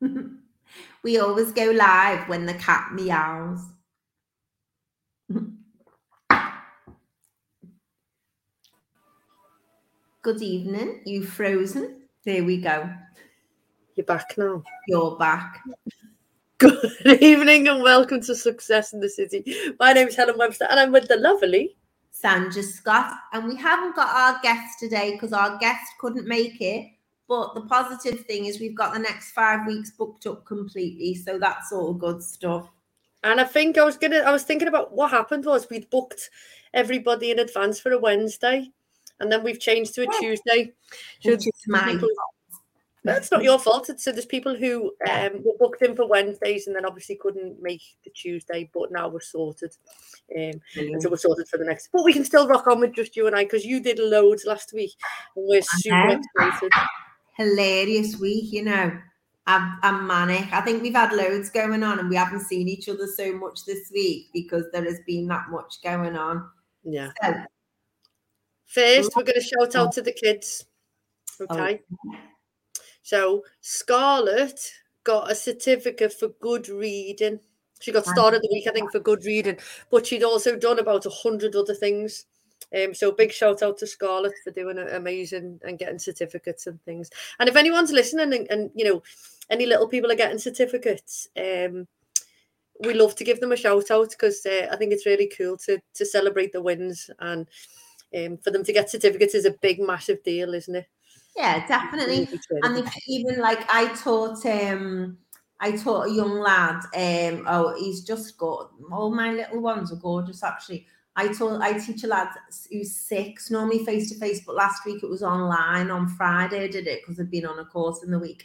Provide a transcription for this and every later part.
we always go live when the cat meows. Good evening. You frozen? There we go. You're back now. You're back. Good evening and welcome to Success in the City. My name is Helen Webster and I'm with the lovely Sandra Scott. And we haven't got our guest today because our guest couldn't make it. But the positive thing is we've got the next five weeks booked up completely. So that's all good stuff. And I think I was gonna I was thinking about what happened was we'd booked everybody in advance for a Wednesday and then we've changed to a Tuesday. So Which is my people- That's not your fault. It's- So there's people who um, were booked in for Wednesdays and then obviously couldn't make the Tuesday, but now we're sorted. Um, and so we're sorted for the next. But we can still rock on with just you and I because you did loads last week and we're super excited. Hilarious week, you know. I'm, I'm manic. I think we've had loads going on and we haven't seen each other so much this week because there has been that much going on. Yeah. So, First, we're going to shout out to the kids. Okay. Oh, so Scarlett got a certificate for good reading. She got started the week, I think, for good reading, but she'd also done about a hundred other things. Um, so big shout out to Scarlett for doing amazing and getting certificates and things. And if anyone's listening and, and you know, any little people are getting certificates, um, we love to give them a shout out because uh, I think it's really cool to to celebrate the wins and um, for them to get certificates is a big, massive deal, isn't it? yeah, definitely. And even like I taught um I taught a young lad, um, oh, he's just got All my little ones are gorgeous, actually. I taught I teach a lad who's six, normally face to face, but last week it was online on Friday. I did it because I'd been on a course in the week.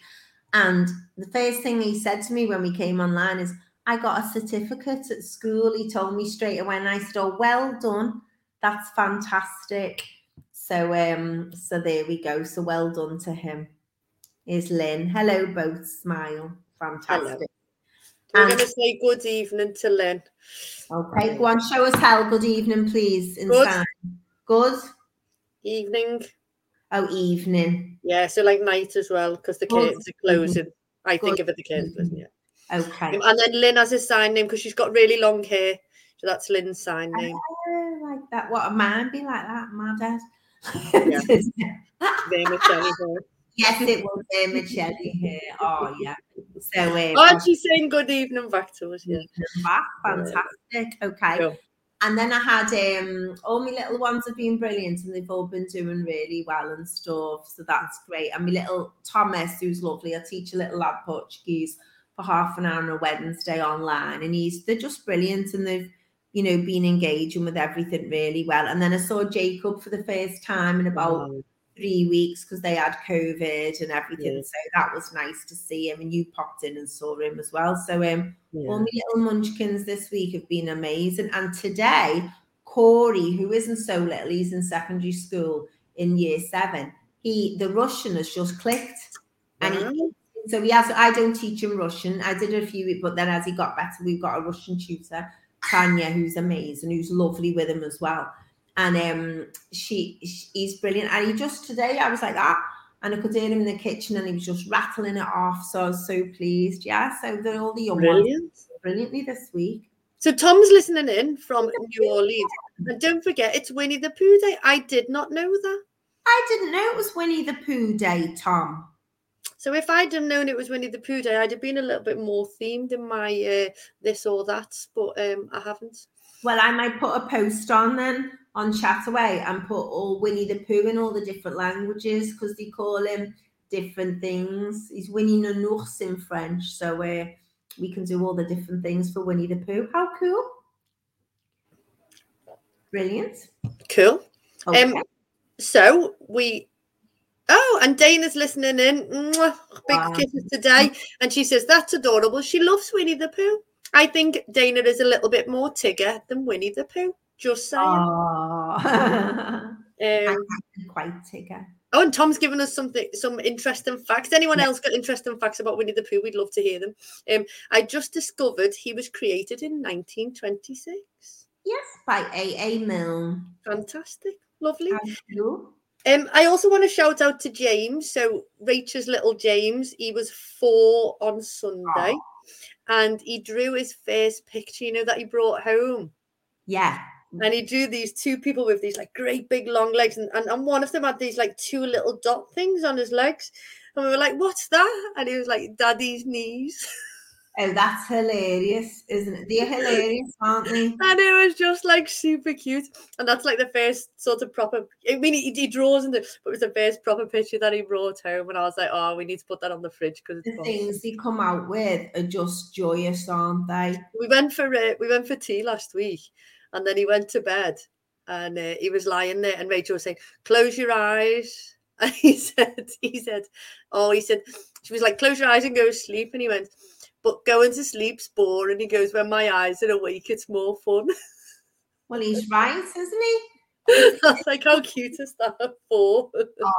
And the first thing he said to me when we came online is, I got a certificate at school. He told me straight away, and I said, Oh, well done. That's fantastic. So um, so there we go. So well done to him. Is Lynn. Hello, both smile. Fantastic. We're going to say good evening to Lynn. Okay, go on, show us hell. Good evening, please. Inside. Good. Evening. Oh, evening. Yeah, so like night as well because the Good curtains are closing. I think Good of it the curtains, evening. yeah. Okay. Um, And then Lynn has a sign name because she's got really long hair. So that's Lynn's sign name. Oh, like that. What a man be like that, my dad. Yeah. Very much anyway. Yes, it was there, Michelle here. Oh, yeah. So, um, Oh, she's saying good evening back to us. Yeah. back. Fantastic. Okay. Cool. And then I had um all my little ones have been brilliant and they've all been doing really well and stuff. So that's great. And my little Thomas, who's lovely, I teach a little lad Portuguese for half an hour on a Wednesday online. And he's they're just brilliant and they've, you know, been engaging with everything really well. And then I saw Jacob for the first time in about Wow. Three weeks because they had COVID and everything. Yeah. So that was nice to see him. And you popped in and saw him as well. So um Yeah. all my little munchkins this week have been amazing. And today, Corey, who isn't so little, he's in secondary school in year seven. He the Russian has just clicked. And he, so he has I don't teach him Russian. I did a few, but then as he got better, we've got a Russian tutor, Tanya, who's amazing, who's lovely with him as well. And um she sh- he's brilliant. And he just today I was like that. And I could hear him in the kitchen and he was just rattling it off. So I was so pleased. Yeah. So they're all the young ones Brilliant. brilliantly this week. So Tom's listening in from New Orleans. And don't forget, it's Winnie the Pooh Day. I did not know that. I didn't know it was Winnie the Pooh Day, Tom. So if I'd have known it was Winnie the Pooh Day, I'd have been a little bit more themed in my uh, this or that, but um, I haven't. Well, I might put a post on then on Chataway and put all Winnie the Pooh in all the different languages because they call him different things. He's Winnie Nounours in French, so uh, we can do all the different things for Winnie the Pooh. How cool! Brilliant. Cool. Okay. Um, So we. Oh, and Dana's listening in. Mwah, big Wow. kisses today. And she says, That's adorable. She loves Winnie the Pooh. I think Dana is a little bit more Tigger than Winnie the Pooh. Just saying. Aw. Um, quite tigger. oh, and Tom's given us something, some interesting facts. Anyone else got interesting facts about Winnie the Pooh? We'd love to hear them. Um, I just discovered he was created in 1926. Yes, by A.A. Milne. Fantastic. Lovely. Cool. Um, I also want to shout out to James. So Rachel's little James, he was four on Sunday, and he drew his first picture. You know that he brought home. Yeah. And he drew these two people with these like great big long legs, and, and, and one of them had these like two little dot things on his legs. And we were like, What's that? And he was like, Daddy's knees. Oh, that's hilarious, isn't it? They're hilarious, aren't they? And it was just like super cute. And that's like the first sort of proper, I mean, he, he draws in the, but it was the first proper picture that he brought home. And I was like, oh, we need to put that on the fridge because the things they come out with are just joyous, aren't they? We went for uh, we went for tea last week, and then he went to bed, and uh, he was lying there, and Rachel was saying, "Close your eyes." And he said, he said, oh, he said, she was like, "Close your eyes and go to sleep," and he went but going to sleep's boring. He goes, when my eyes are awake, it's more fun. Well, he's right, isn't he? That's like how cute is that for?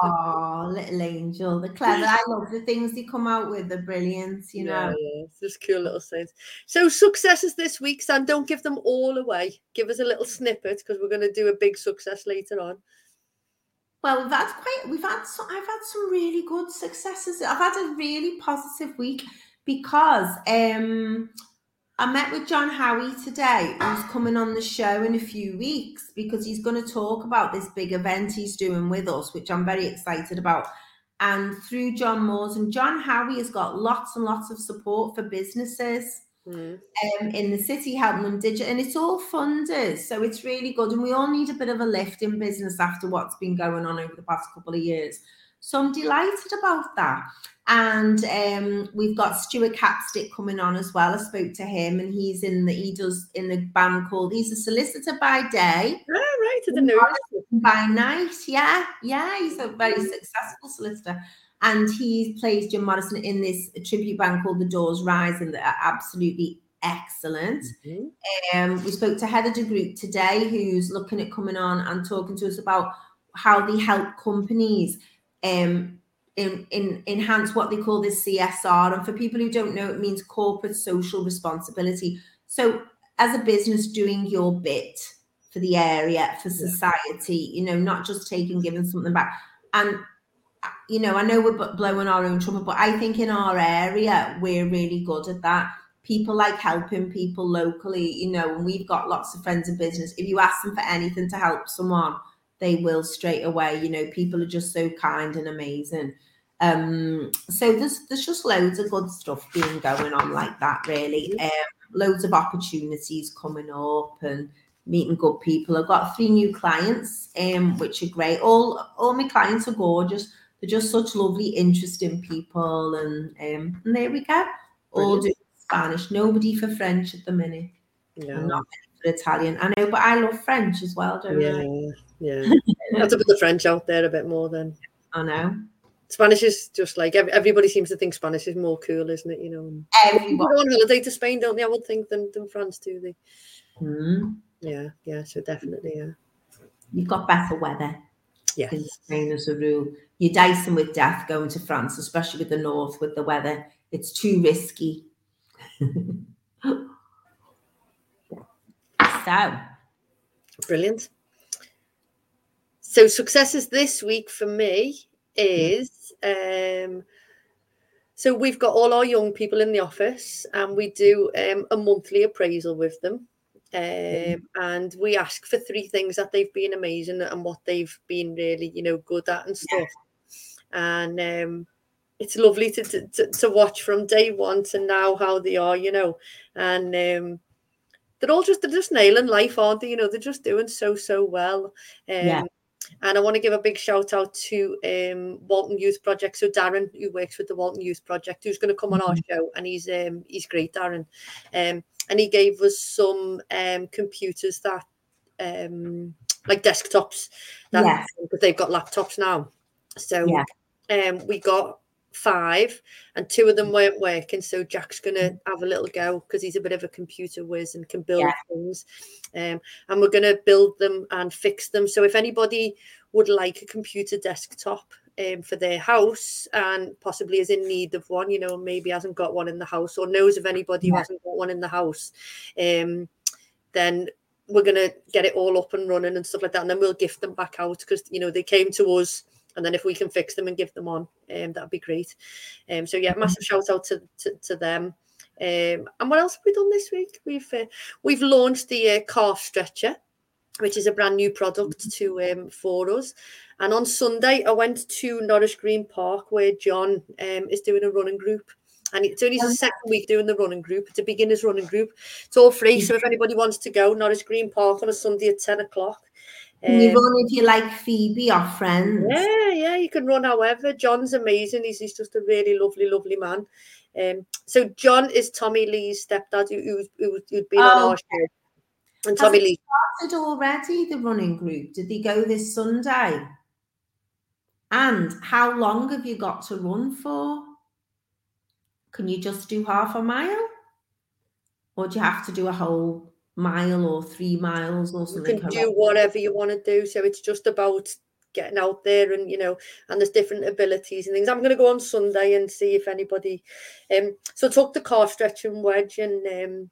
oh, little angel, the clever. I love the things they come out with. The brilliance, you know. Yeah, yeah. It's just cool little things. So successes this week, Sam. Don't give them all away. Give us a little snippet because we're going to do a big success later on. Well, we've had quite. We've had. Some, I've had some really good successes. I've had a really positive week because um, I met with John Howie today, who's coming on the show in a few weeks because he's going to talk about this big event he's doing with us, which I'm very excited about. And through John Moores and John Howie has got lots and lots of support for businesses mm. um, in the city, helping them digital, and it's all funded, so it's really good. And we all need a bit of a lift in business after what's been going on over the past couple of years. So I'm delighted about that. And um, we've got Stuart Capstick coming on as well. I spoke to him, and he's in the he does in the band called he's a solicitor by day. Oh, right, to the news by night. Yeah, yeah, he's a very successful solicitor, and he plays Jim Morrison in this tribute band called The Doors Rise, and they're absolutely excellent. Mm-hmm. Um, we spoke to Heather de Groot today, who's looking at coming on and talking to us about how they help companies um, in, in, enhance what they call this CSR. And for people who don't know, it means corporate social responsibility. So, as a business, doing your bit for the area, for society, you know, not just taking, giving something back. And, uh, you know, I know we're blowing our own trumpet, but I think in our area, we're really good at that. People like helping people locally, you know, and we've got lots of friends in business. If you ask them for anything to help someone, they will straight away. You know, people are just so kind and amazing. Um, so there's there's just loads of good stuff being going on like that, really. Um, loads of opportunities coming up and meeting good people. I've got three new clients, um, which are great. All all my clients are gorgeous. They're just such lovely, interesting people, and um, and there we go. All doing Spanish. Nobody for French at the minute. No. Not Italian. I know, but I love French as well, don't yeah. I? Yeah, yeah. have to put the French out there a bit more then. I know. Spanish is just like everybody seems to think Spanish is more cool, isn't it? You know, everybody go on holiday to Spain, don't they? I would think than, than France, do they? Mm. Yeah, yeah. So definitely, yeah. You've got better weather. Yeah, Spain as a rule. You're dicing with death going to France, especially with the north with the weather. It's too risky. so, brilliant. So successes this week for me is um, so we've got all our young people in the office and we do um, a monthly appraisal with them. Um, and we ask for three things that they've been amazing and what they've been really, you know, good at and stuff. Yeah. And um, it's lovely to, to, to watch from day one to now how they are, you know. And um, they're all just they're just nailing life, aren't they? You know, they're just doing so so well. Um, yeah. And I want to give a big shout out to um, Walton Youth Project. So Darren, who works with the Walton Youth Project, who's going to come on our mm-hmm. show, and he's um, he's great, Darren. Um, and he gave us some um, computers that um, like desktops that yes. because they've got laptops now. So yeah. um, we got five, and two of them weren't working. So Jack's going to have a little go because he's a bit of a computer whiz and can build yeah. things. Um, and we're going to build them and fix them. So if anybody would like a computer desktop um, for their house and possibly is in need of one, you know, maybe hasn't got one in the house or knows of anybody yeah. who hasn't got one in the house, um, then we're going to get it all up and running and stuff like that. And then we'll gift them back out because, you know, they came to us. And then if we can fix them and give them on, um, that'd be great. Um, so yeah, mm-hmm. massive shout out to, to, to them. Um, and what else have we done this week? We've uh, we've launched the uh, calf stretcher, which is a brand new product mm-hmm. to um, for us. And on Sunday, I went to Norris Green Park where John um, is doing a running group and it's only his second week doing the running group. It's a beginner's running group. It's all free. So if anybody wants to go, Norris Green Park on a Sunday at 10 o'clock. Um, you run if you like Phoebe or friends. Yeah, yeah, you can run however. John's amazing. He's, he's just a really lovely, lovely man. Um, so John is Tommy Lee's stepdad who, who, who'd been oh, on our show. And Tommy Lee started already the running group. Did they go this Sunday? And how long have you got to run for? Can you just do half a mile? Or do you have to do a whole mile or three miles or something? You can do whatever you want to do. So it's just about getting out there and you know and there's different abilities and things i'm going to go on sunday and see if anybody um so took the calf stretch and wedge and um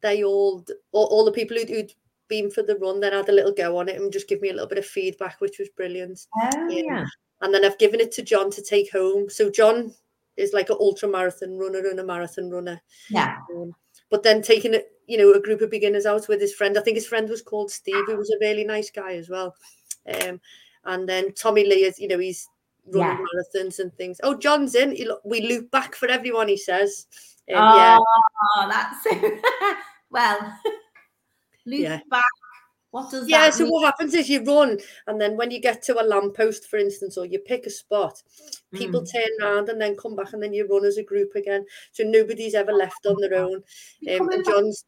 they all all, all the people who'd, who'd, been for the run then had a little go on it and just give me a little bit of feedback which was brilliant oh, um, yeah and then i've given it to john to take home so john is like an ultra marathon runner and a marathon runner. Yeah. Um, but then taking it, you know, a group of beginners out with his friend. I think his friend was called Steve, who was a really nice guy as well. Um, and then Tommy Lee is, you know, he's running yeah. marathons and things. Oh, John's in. He, we loop back for everyone, he says. Um, oh, yeah. that's well, loop yeah. back what does yeah, so what happens is you run, and then when you get to a lamppost, for instance, or you pick a spot, people mm. turn around and then come back, and then you run as a group again. So nobody's ever left on their own. Um, and John's.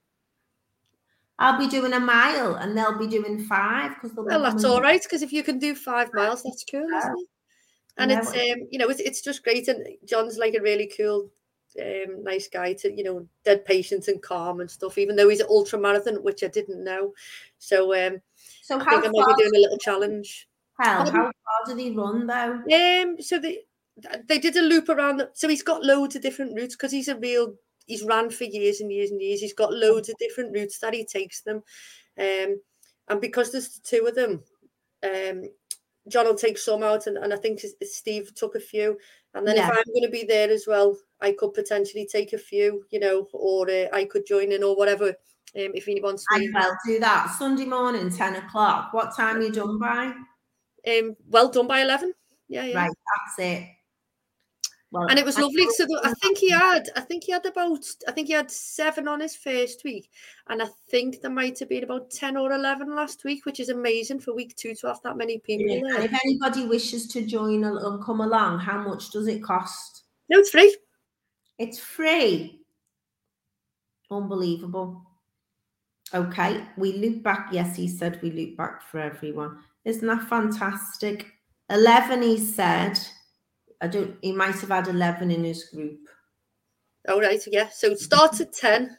I'll be doing a mile, and they'll be doing five because they'll be. well, that's all right. Because if you can do five miles, that's cool, isn't it? And it's um, you know, it's it's just great. And John's like a really cool um, nice guy to you know dead patient and calm and stuff even though he's an ultra marathon which i didn't know so um so I how think i might be doing a little challenge how, how far did he run though um so they they did a loop around the, so he's got loads of different routes because he's a real he's ran for years and years and years he's got loads of different routes that he takes them um and because there's two of them um John will take some out, and, and I think Steve took a few. And then yeah. if I'm going to be there as well, I could potentially take a few, you know, or uh, I could join in or whatever. Um, if he wants to. I will do that Sunday morning, ten o'clock. What time are you done by? Um, well done by eleven. Yeah, yeah. Right, that's it. Well, and it was lovely. So I think he had, I think he had about, I think he had seven on his first week, and I think there might have been about ten or eleven last week, which is amazing for week two to have that many people. Yeah. And if anybody wishes to join and uh, come along, how much does it cost? No, it's free. It's free. Unbelievable. Okay, we loop back. Yes, he said we loop back for everyone. Isn't that fantastic? Eleven, he said. I don't. He might have had eleven in his group. All right. Yeah. So it starts at 10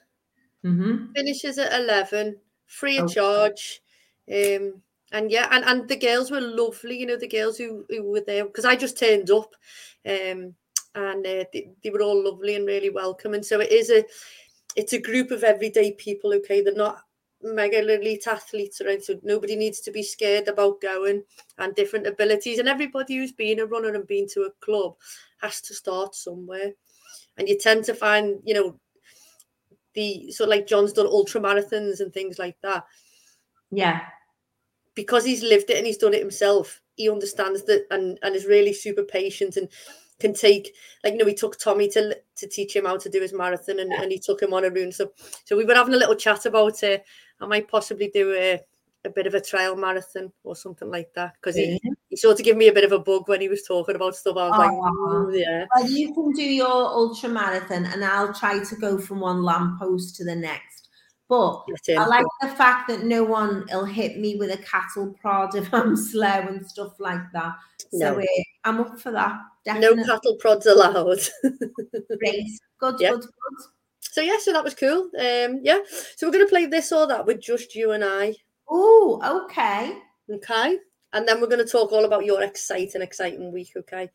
mm-hmm. finishes at eleven, free of okay. charge. Um, and yeah, and, and the girls were lovely. You know, the girls who, who were there because I just turned up, um, and uh, they, they were all lovely and really welcome. And so it is a, it's a group of everyday people. Okay, they're not mega elite athletes right so nobody needs to be scared about going and different abilities. And everybody who's been a runner and been to a club has to start somewhere. And you tend to find you know the so like john's done ultra marathons and things like that. Yeah. Because he's lived it and he's done it himself he understands that and and is really super patient and can take like you know he took Tommy to to teach him how to do his marathon and, and he took him on a run. So so we were having a little chat about it I might possibly do a, a bit of a trial marathon or something like that because he, he sort of gave me a bit of a bug when he was talking about stuff. I was oh, like, yeah. Well, you can do your ultra marathon and I'll try to go from one lamppost to the next. But I like the fact that no one will hit me with a cattle prod if I'm slow and stuff like that. So no. uh, I'm up for that. Definitely. No cattle prods allowed. Great. Good, yep. good, good so yeah, so that was cool. Um, yeah, so we're gonna play this or that with just you and I. Oh, okay. Okay. And then we're going to talk all about your exciting, exciting week. Okay.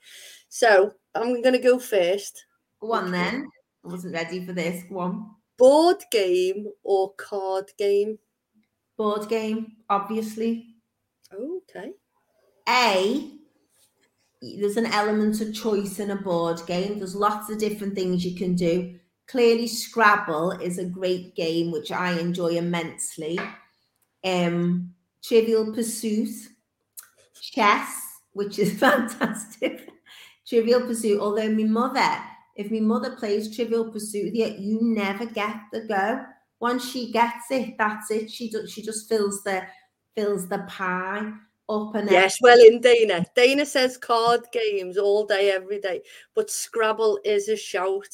So I'm going to go first. Go on then. I wasn't ready for this. Go on. Board game or card game? board game, obviously. Okay. A, there's an element of choice in a board game. There's lots of different things you can do. Clearly, Scrabble is a great game which I enjoy immensely. Um, Trivial Pursuit, chess, which is fantastic. Trivial Pursuit. Although my mother, if my mother plays Trivial Pursuit, you, you never get the go. Once she gets it, that's it. She does. She just fills the fills the pie up and yes. Well, in Dana, Dana says card games all day, every day, but Scrabble is a shout.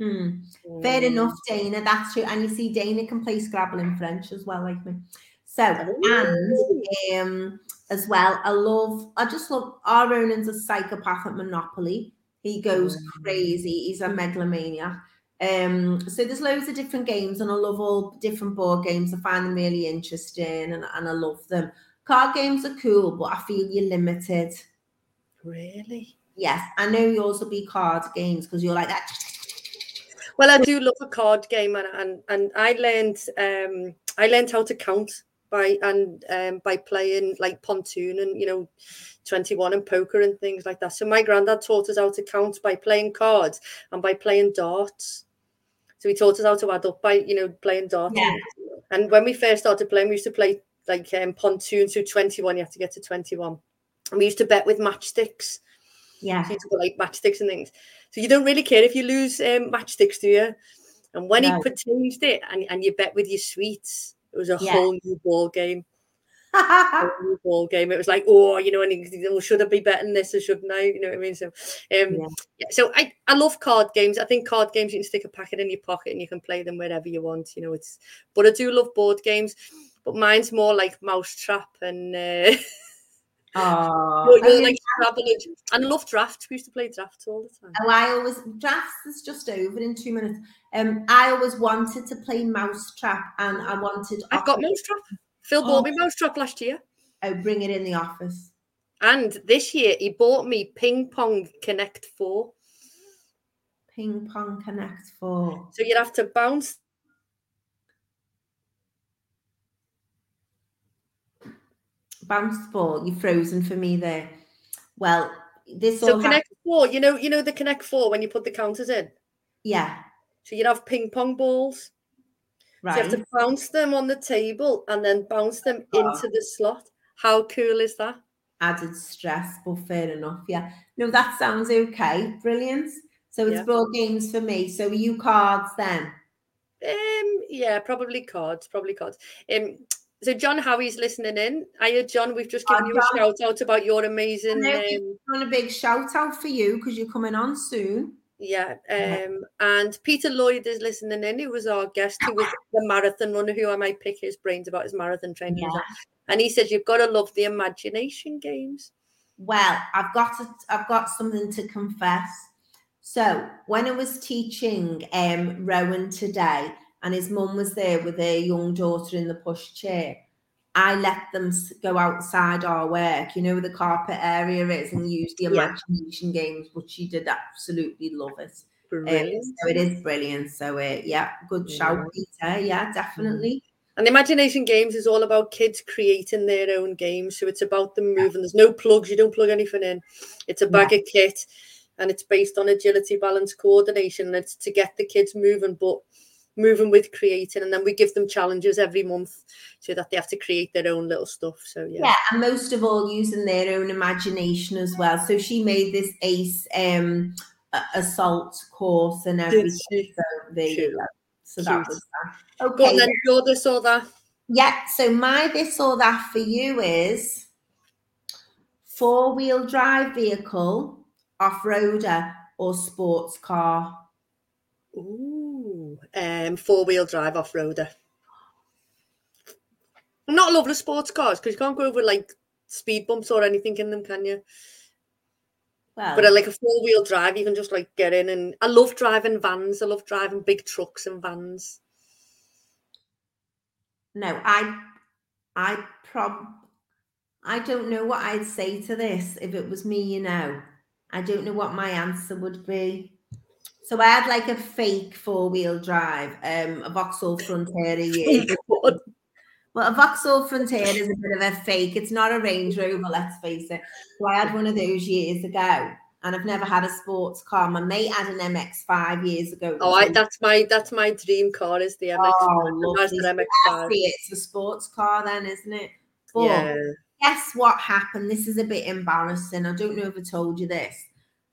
Hmm. Fair enough, Dana. That's true. And you see, Dana can play Scrabble in French as well, like me. So, and um, as well, I love, I just love, our Ronan's a psychopath at Monopoly. He goes mm. crazy. He's a megalomaniac. Um, so there's loads of different games, and I love all different board games. I find them really interesting, and, and I love them. Card games are cool, but I feel you're limited. Really? Yes, I know yours will be card games because you're like that. Well, I do love a card game, and and, and I learned um, I learned how to count by and um, by playing like pontoon and you know 21 and poker and things like that. So my granddad taught us how to count by playing cards and by playing darts. So he taught us how to add up by you know playing darts. Yeah. and when we first started playing we used to play like um, pontoon so 21 you have to get to 21 and we used to bet with matchsticks. Yeah. So like matchsticks and things so you don't really care if you lose um, matchsticks do you and when no. he changed it and, and you bet with your sweets it was a yeah. whole new ball game. new ball game. It was like, oh, you know, and you should I be betting this or shouldn't I? You know what I mean? So, um, yeah. yeah. So I, I love card games. I think card games you can stick a packet in your pocket and you can play them wherever you want. You know, it's. But I do love board games. But mine's more like Mousetrap and. Uh, Oh, you know, like and I love drafts. We used to play drafts all the time. Oh, I always drafts is just over in two minutes. Um, I always wanted to play Mousetrap, and I wanted. I've got Mousetrap. Phil oh. bought me Mousetrap last year. Oh, bring it in the office. And this year he bought me Ping Pong Connect Four. Ping Pong Connect Four. So you'd have to bounce bounce ball. You're frozen for me there. Well, this so Connect Four. You know, you know the Connect Four when you put the counters in. Yeah. So you'd have ping pong balls. Right. So you have to bounce them on the table and then bounce them oh. into the slot. How cool is that? Added stress, but fair enough. Yeah. No, that sounds okay. Brilliant. So it's yeah. board games for me. So you cards then? Um, yeah, probably cards. Probably cards. Um, so John Howie's listening in. Hiya, John. We've just given you a shout out about your amazing. Um, a big shout out for you because you're coming on soon. Yeah, um, and Peter Lloyd is listening in. He was our guest. He was the marathon runner who I might pick his brains about his marathon training. Yeah. And he said you've got to love the imagination games. Well, I've got to, I've got something to confess. So when I was teaching um, Rowan today, and his mum was there with their young daughter in the pushchair. I let them go outside our work, you know, where the carpet area is, and use the imagination yeah. games. But she did absolutely love it. Um, so it is brilliant. So uh, yeah, good yeah. shout, Peter. Yeah, definitely. And the imagination games is all about kids creating their own games. So it's about them moving. There's no plugs. You don't plug anything in. It's a bag yeah. of kit, and it's based on agility, balance, coordination. And it's to get the kids moving, but moving with creating and then we give them challenges every month so that they have to create their own little stuff so yeah. Yeah and most of all using their own imagination as well. So she made this ace um assault course and everything. so so that was that. Okay. on, then your this or that. Yeah so my this or that for you is four-wheel drive vehicle off-roader or sports car. Ooh, um, four wheel drive off roader. I'm not a lover of sports cars because you can't go over like speed bumps or anything in them, can you? Well, but uh, like a four wheel drive, you can just like get in and I love driving vans. I love driving big trucks and vans. No, I, I prob, I don't know what I'd say to this if it was me. You know, I don't know what my answer would be. So I had like a fake four wheel drive, um, a Vauxhall Frontera. Well, a Vauxhall Frontera is a bit of a fake. It's not a Range Rover, let's face it. So I had one of those years ago, and I've never had a sports car. My mate had an MX5 years ago. Oh, I, that's my that's my dream car is the MX. Oh, That's the. MX5. It's a sports car, then, isn't it? But Yeah. guess what happened? This is a bit embarrassing. I don't know if I told you this.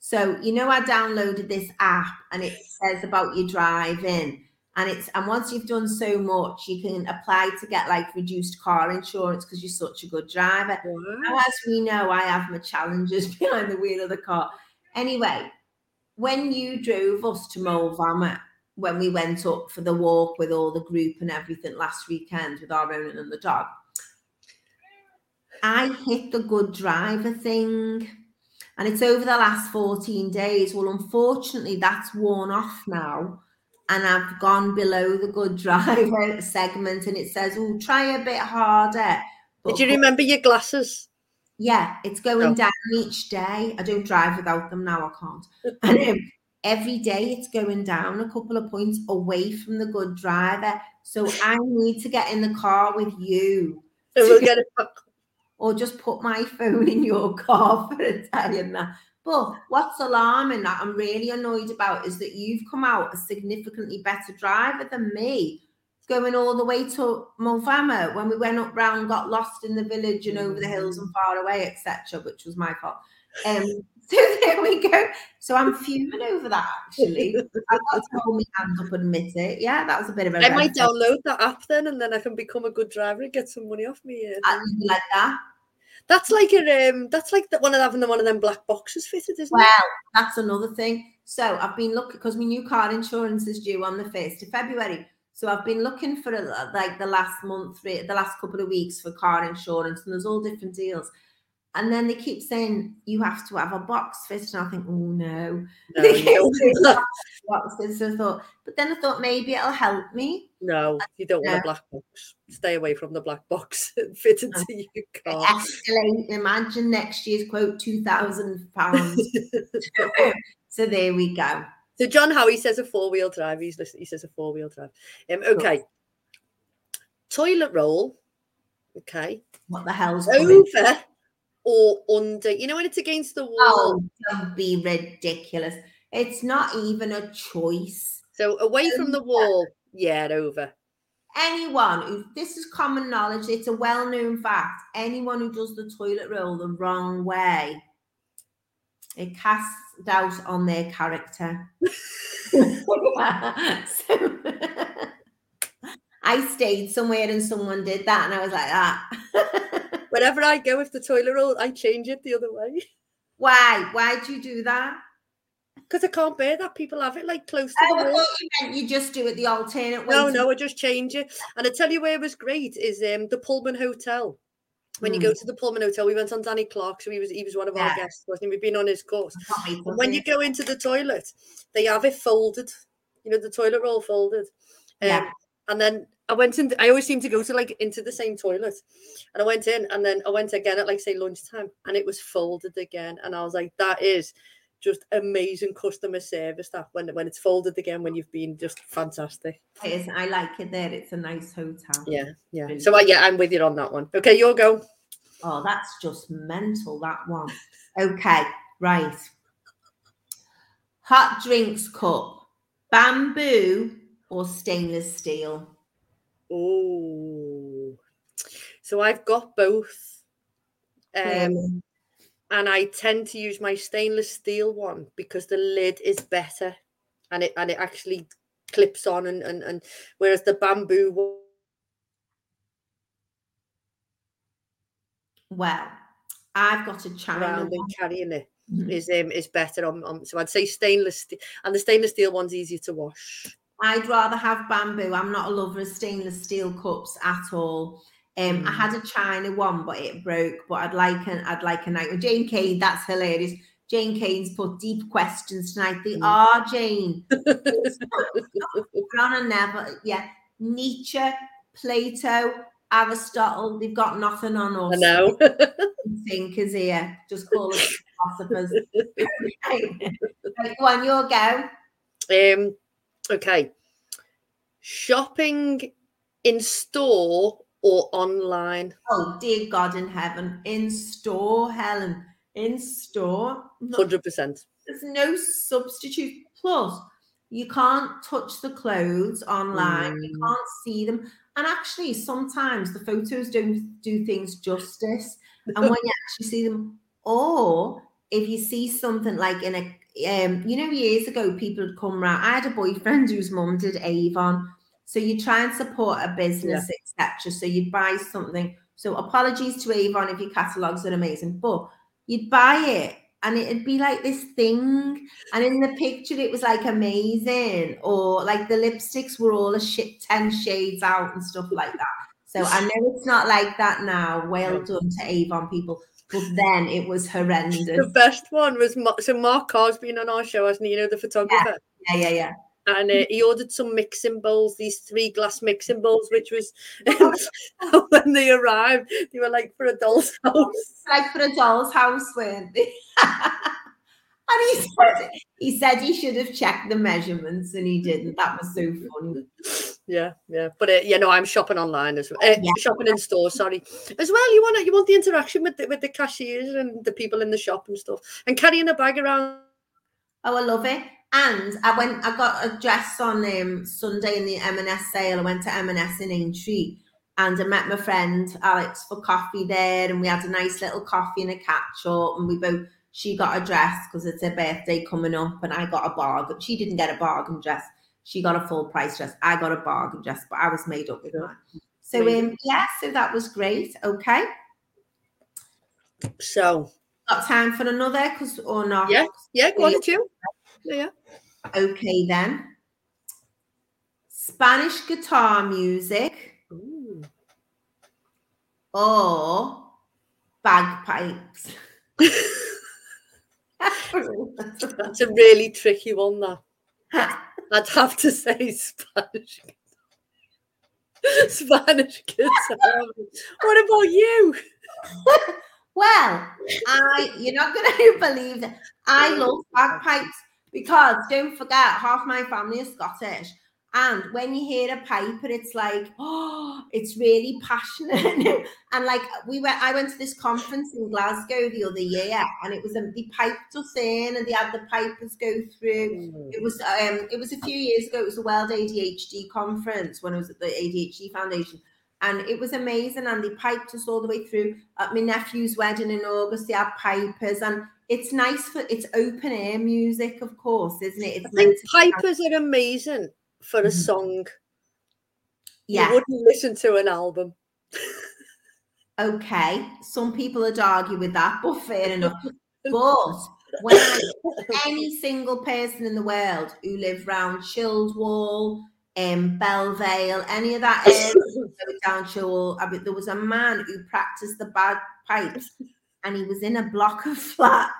So you know, I downloaded this app, and it says about your driving, and it's and once you've done so much, you can apply to get like reduced car insurance because you're such a good driver. Now, as we know, I have my challenges behind the wheel of the car. Anyway, when you drove us to Moel Famau, when we went up for the walk with all the group and everything last weekend with our own and the dog, I hit the good driver thing. And it's over the last 14 days. Well, unfortunately, that's worn off now. And I've gone below the good driver segment and it says, oh, try a bit harder. Did you remember your glasses? Yeah, it's going Oh. down each day. I don't drive without them now. I can't. And um, every day it's going down a couple of points away from the good driver. So I need to get in the car with you, So we'll get it. Or just put my phone in your car for a day and that. But what's alarming that I'm really annoyed about is that you've come out a significantly better driver than me, going all the way to Moel Famau when we went up round, got lost in the village and over the hills and far away, etc., which was my fault. Um, so there we go. So I'm fuming over that actually. I've got to hold my hand up and admit it. Yeah, that was a bit of a I might download that app then, and then I can become a good driver and get some money off me. uh, like that. That's like a um, that's like the one of having the one of them black boxes fitted, isn't Well, it? that's another thing. So I've been looking because my new car insurance is due on the first of February. So I've been looking for a, like the last month, the last couple of weeks for car insurance, and there's all different deals. And then they keep saying you have to have a box fit, and I think, oh no, No, They you keep don't, saying box fit. So I thought, but then I thought maybe it'll help me. no, you don't want a black box. Stay away from the black box fitted to your car. Escalate. Imagine next year's quote two thousand pounds. so there we go. So John Howie says a four wheel drive. He's listening. He says a four wheel drive. Um, okay. Toilet roll. Okay. What the hell's coming? Or under. You know when it's against the wall. Oh, don't be ridiculous. It's not even a choice. So away from the wall. Yeah, over. Anyone who, this is common knowledge, it's a well known fact. Anyone who does the toilet roll the wrong way, it casts doubt on their character. So- I stayed somewhere and someone did that, and I was like, ah. Whenever I go with the toilet roll, I change it the other way Why? Why do you do that? because I can't bear that people have it like close to Oh, the I wall. thought you meant you just do it the alternate way. No, to- no, I just change it. And I tell you where it was great is um the Pullman Hotel. When you go to the Pullman Hotel, we went on Danny Clark, so he was he was one of our guests, wasn't he? We've been on his course. I can't wait till And when you go into the toilet, they have it folded. You know, the toilet roll folded. Um, Yeah. And then I went in. I always seem to go to like into the same toilet, and I went in, and then I went again at like say lunchtime, and it was folded again, and I was like, that is just amazing customer service. That when when it's folded again, when you've been just fantastic. It is. I like it there. It's a nice hotel. Yeah, yeah. So uh, yeah, I'm with you on that one. Okay, your go. Oh, that's just mental, that one. Okay, right. Hot drinks cup, bamboo or stainless steel? Oh, so I've got both. Um, and I tend to use my stainless steel one because the lid is better and it and it actually clips on and and, and whereas the bamboo one, Well, I've got a and carrying it Mhm. is um is better on, on so I'd say stainless steel and the stainless steel one's easier to wash. I'd rather have bamboo. I'm not a lover of stainless steel cups at all. Um, I Mm. had a China one, but it broke. But I'd like an I'd like a night with Jane Kane. That's hilarious. Jane Kane's put deep questions tonight. They Mm. are Jane. Ron never, yeah. Nietzsche, Plato, Aristotle. They've got nothing on us. I know. Thinkers here. Just call us philosophers. right, go on, your go. um okay. Shopping in store or online? Oh, dear God in heaven, in store, Helen, in store. Hundred percent. There's no substitute. Plus, you can't touch the clothes online. Mm. You can't see them. And actually, sometimes the photos don't do things justice. And when you actually see them, or if you see something like in a um, you know, years ago, people would come around. I had a boyfriend whose mum did Avon. So you try and support a business, yeah. etc. So you'd buy something. So apologies to Avon if your catalogs are amazing, but you'd buy it and it'd be like this thing. And in the picture, it was like amazing, or like the lipsticks were all a shit 10 shades out and stuff like that. So I know it's not like that now. Well done to Avon people but then it was horrendous. The best one was so Mark Carr's been on our show, hasn't he? You know, the photographer. Yeah, yeah, yeah. yeah. And uh, he ordered some mixing bowls, these three glass mixing bowls, which was when they arrived, they were like for a doll's house. Like for a doll's house, weren't they? And he said, he said he should have checked the measurements and he didn't. That was so funny. Yeah, yeah, but uh, you know, I'm shopping online as well. Uh, yeah. Shopping in store, sorry, as well. You want you want the interaction with the, with the cashiers and the people in the shop and stuff, and carrying a bag around. Oh, I love it. And I went, I got a dress on um, Sunday in the M&S sale. I went to M&S in Aintree and I met my friend Alex for coffee there, and we had a nice little coffee and a catch up, and we both she got a dress because it's her birthday coming up, and I got a bargain. She didn't get a bargain dress. She got a full price dress. I got a bargain dress, but I was made up with mine. So um, yeah, so that was great. Okay. So got time for another because or not? Yeah, yeah, go on too. Yeah. Okay then. Spanish guitar music. Ooh. Or bagpipes. That's a really tricky one, that. I'd have to say Spanish. Spanish what about you? well, I you're not gonna believe that I love bagpipes because don't forget half my family is Scottish and when you hear a piper, it's like, oh, it's really passionate. and like we went, I went to this conference in Glasgow the other year, and it was um, they piped us in, and they had the pipers go through. Mm. It was um, it was a few years ago. It was the World ADHD conference when I was at the ADHD Foundation, and it was amazing. And they piped us all the way through. At my nephew's wedding in August, they had pipers, and it's nice for it's open air music, of course, isn't it? It's I think pipers are amazing for a mm-hmm. song. Yeah. You wouldn't listen to an album. okay. Some people would argue with that, but fair enough. but when I, any single person in the world who lived round Childwall, um, Belle Vale, any of that area down Childwall, I mean, there was a man who practiced the bagpipes and he was in a block of flats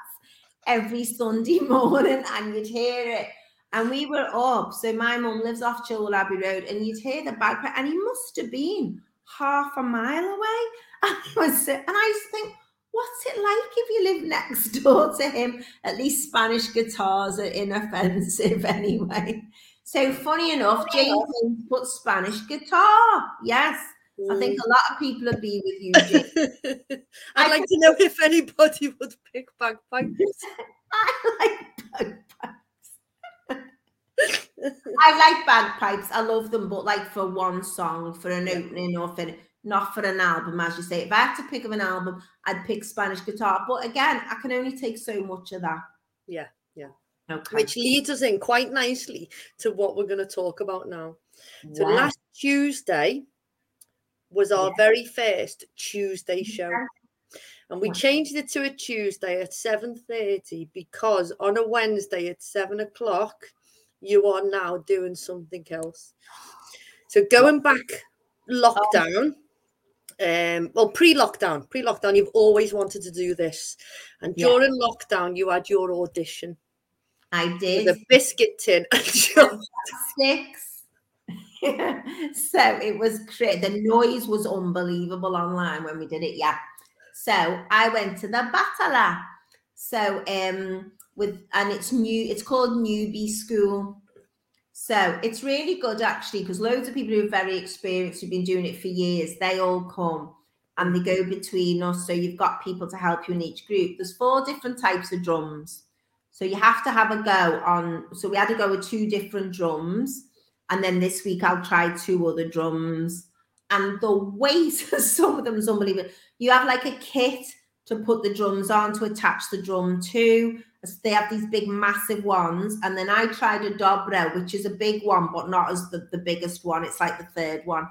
every Sunday morning and you'd hear it and we were up. So my mum lives off Childwall Abbey Road, and you'd hear the bagpipe, and he must have been half a mile away. And I was, and I used to think, what's it like if you live next door to him? At least Spanish guitars are inoffensive anyway. So funny enough, James put Spanish guitar. Yes. I think a lot of people would be with you, I'd I like to know if anybody would pick bagpipes. I like bagpipes. I like bagpipes. I love them, but like for one song, for an opening or for not for an album, as you say. If I had to pick of an album, I'd pick Spanish guitar. But again, I can only take so much of that. Yeah, yeah. Okay. Which leads us in quite nicely to what we're going to talk about now. So last Tuesday was our yeah. very first Tuesday show. And we changed it to a Tuesday at 7.30 because on a Wednesday at 7 o'clock, you are now doing something else. So going back lockdown, um, well, pre-lockdown, pre-lockdown, you've always wanted to do this, and during yeah. lockdown, you had your audition. I did the biscuit tin six. so it was great. The noise was unbelievable online when we did it. Yeah. So I went to the Batala. So um with and it's new it's called newbie school So it's really good actually because loads of people who are very experienced, who've been doing it for years, they all come and they go between us. So you've got people to help you in each group. There's four different types of drums. So you have to have a go on. So we had to go with two different drums. And then this week I'll try two other drums. And the weight of some of them is unbelievable. You have like a kit to put the drums on to attach the drum to. They have these big, massive ones. And then I tried a Dobra, which is a big one, but not as the, the biggest one. It's like the third one.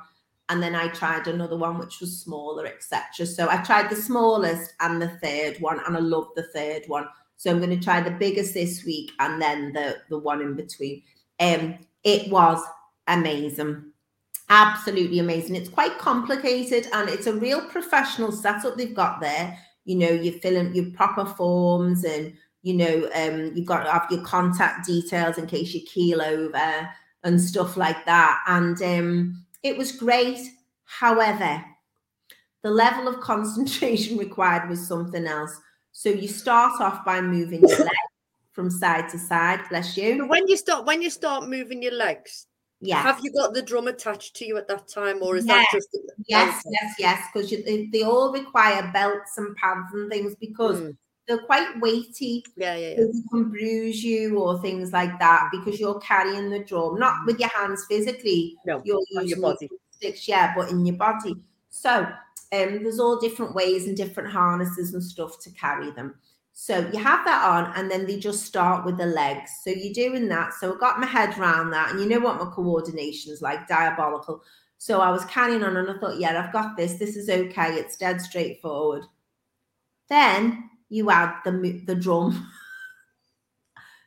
And then I tried another one, which was smaller, etc. So I tried the smallest and the third one, and I love the third one. So I'm going to try the biggest this week and then the, the one in between. Um, it was amazing. Absolutely amazing. It's quite complicated and it's a real professional setup they've got there. You know, you fill in your proper forms and you know, um, you've got to have your contact details in case you keel over and stuff like that. And um, it was great. However, the level of concentration required was something else. So you start off by moving your legs from side to side. Bless you. When you start when you start moving your legs, yeah. Have you got the drum attached to you at that time, or is yes. that just yes, yes, yes? Because they, they all require belts and pads and things because mm they're quite weighty. Yeah, yeah, yeah. They can bruise you or things like that because you're carrying the drum, not with your hands physically. No, you're using your body. Sticks, yeah, but in your body. So um, there's all different ways and different harnesses and stuff to carry them. So you have that on, and then they just start with the legs. So you're doing that. So I got my head around that, and you know what my coordination is like, diabolical. So I was carrying on, and I thought, yeah, I've got this. This is okay. It's dead straightforward. Then you add the the drum.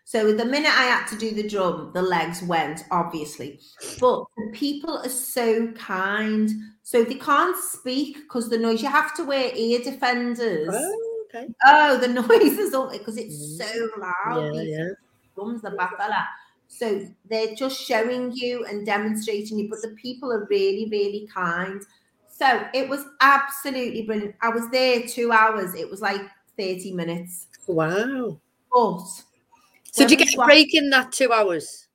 so the minute I had to do the drum, the legs went obviously. But the people are so kind, so they can't speak because the noise. You have to wear ear defenders. Oh, okay. Oh, the noise is all because it's so mm. loud. Yeah, yeah. Drums, the batala. So they're just showing you and demonstrating you, but the people are really, really kind. So it was absolutely brilliant. I was there two hours. It was like 30 minutes. Wow. But so did you get a break in that two hours?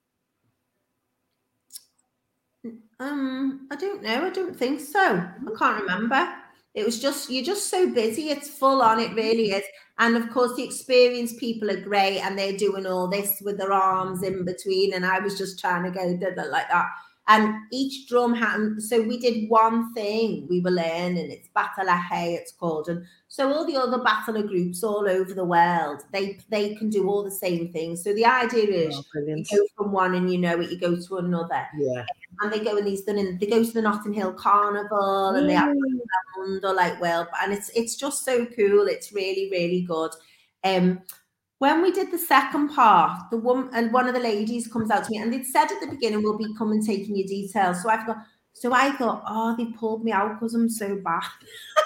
Um, I don't know. I don't think so. I can't remember. It was just you're just so busy. It's full on. It really is. And of course, the experienced people are great, and they're doing all this with their arms in between. And I was just trying to go like that. And each drum had, so we did one thing we were learning. It's Batalahe, it's called. And so all the other Batala groups all over the world, they they can do all the same things. So the idea is oh, you go from one and you know it, you go to another. Yeah. And they go in these they go to the Notting Hill Carnival and they have around or like well, and it's it's just so cool. It's really, really good. Um when we did the second part, the woman and one of the ladies comes out to me and they'd said at the beginning, we'll be coming taking your details. So I've got so I thought, oh, they pulled me out because I'm so bad.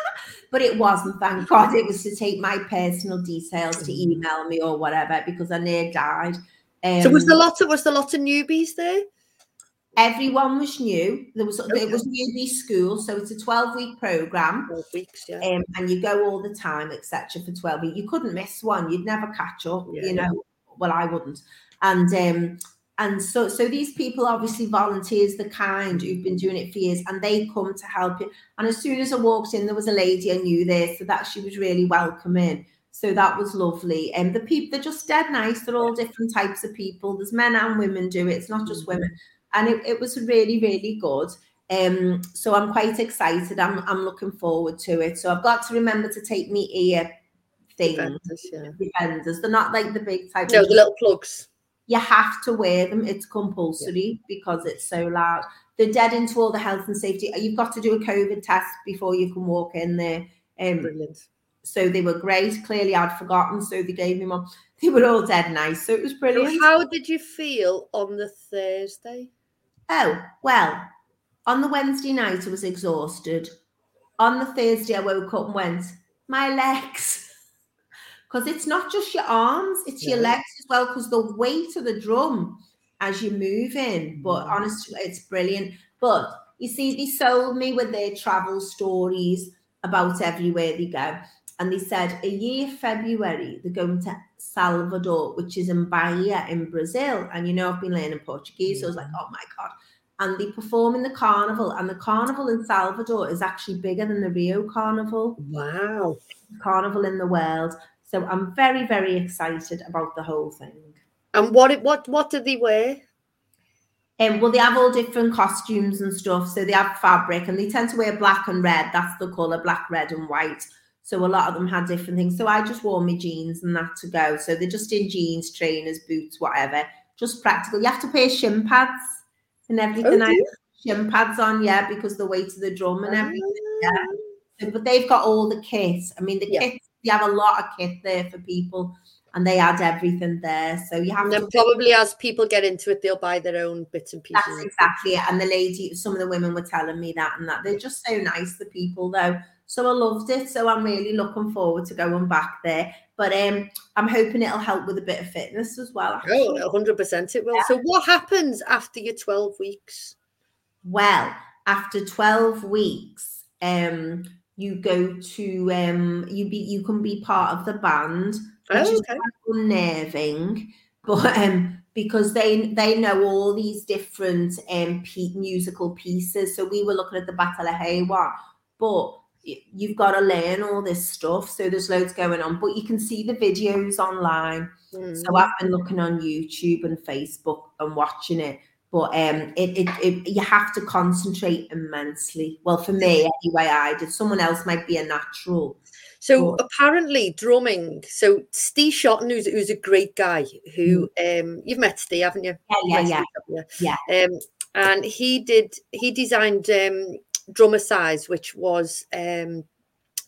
but it wasn't, thank God. It was to take my personal details to email me or whatever because I near died. Um, so was there lots of was there lots of newbies there? Everyone was new. There was okay. it was newbie school, so it's a twelve week program. Twelve weeks, yeah. Um, and you go all the time, etc. For twelve weeks, you couldn't miss one. You'd never catch up. Yeah, you know, yeah. well, I wouldn't. And um, and so so these people obviously volunteers the kind who've been doing it for years, and they come to help you. And as soon as I walked in, there was a lady I knew there, so that she was really welcoming. So that was lovely. And the people, they're just dead nice. They're all different types of people. There's men and women do it. It's not just women and it, it was really really good um so i'm quite excited i'm i'm looking forward to it so i've got to remember to take me ear things defenders, yeah. defenders. they're not like the big type of no the little plugs you have to wear them. It's compulsory yeah. because it's so loud. They're dead into all the health and safety you've got to do a covid test before you can walk in there um brilliant. so they were great. Clearly i'd forgotten so they gave me one they were all dead nice so it was brilliant. how did you feel on the thursday? Oh, well, on the Wednesday night, I was exhausted. On the Thursday, I woke up and went, my legs. Because it's not just your arms, it's yeah. your legs as well, because the weight of the drum as you're moving. But mm. honestly, it's brilliant. But you see, they sold me with their travel stories about everywhere they go. and they said a year February they're going to Salvador, which is in Bahia in Brazil. And you know, I've been learning Portuguese, so I was like, Mm. oh my god. And they perform in the carnival, and the carnival in Salvador is actually bigger than the Rio Carnival, Wow. carnival in the world. So I'm very, very excited about the whole thing. And what it what what did they wear? Um, well, they have all different costumes and stuff. So they have fabric, and they tend to wear black and red. That's the color, black, red, and white. So a lot of them had different things. So I just wore my jeans and that to go. So they're just in jeans, trainers, boots, whatever. Just practical. You have to wear shin pads and everything. Oh, I do have shin pads on, yeah, because the weight of the drum and everything. yeah. Ah. So, but they've got all the kit. I mean, the Yeah. kit. They have a lot of kit there for people, and they add everything there. So you have And to then probably as people get into it, they'll buy their own bits and pieces. That's exactly it. And the lady, some of the women were telling me that and that. They're just so nice, the people though. So I loved it. So I'm really looking forward to going back there. But um, I'm hoping it'll help with a bit of fitness as well. actually. Oh, 100% it will. So what happens after your 12 weeks? Well, after 12 weeks, um, you go to um you be you can be part of the band, which Oh, is okay. quite unnerving, but um because they they know all these different um pe- musical pieces. So we were looking at the Battle of Hayward, but you've got to learn all this stuff. So there's loads going on, but you can see the videos online. Mm. So I've been looking on YouTube and Facebook and watching it. But um, it, it, it you have to concentrate immensely. Well, for me anyway, I did. Someone else might be a natural. So But- apparently drumming. So Steve Shotton, who's, who's a great guy, who um you've met Steve, haven't you? Yeah, yeah, yeah. Steve, haven't? Um, and he did he designed um drummer size, which was um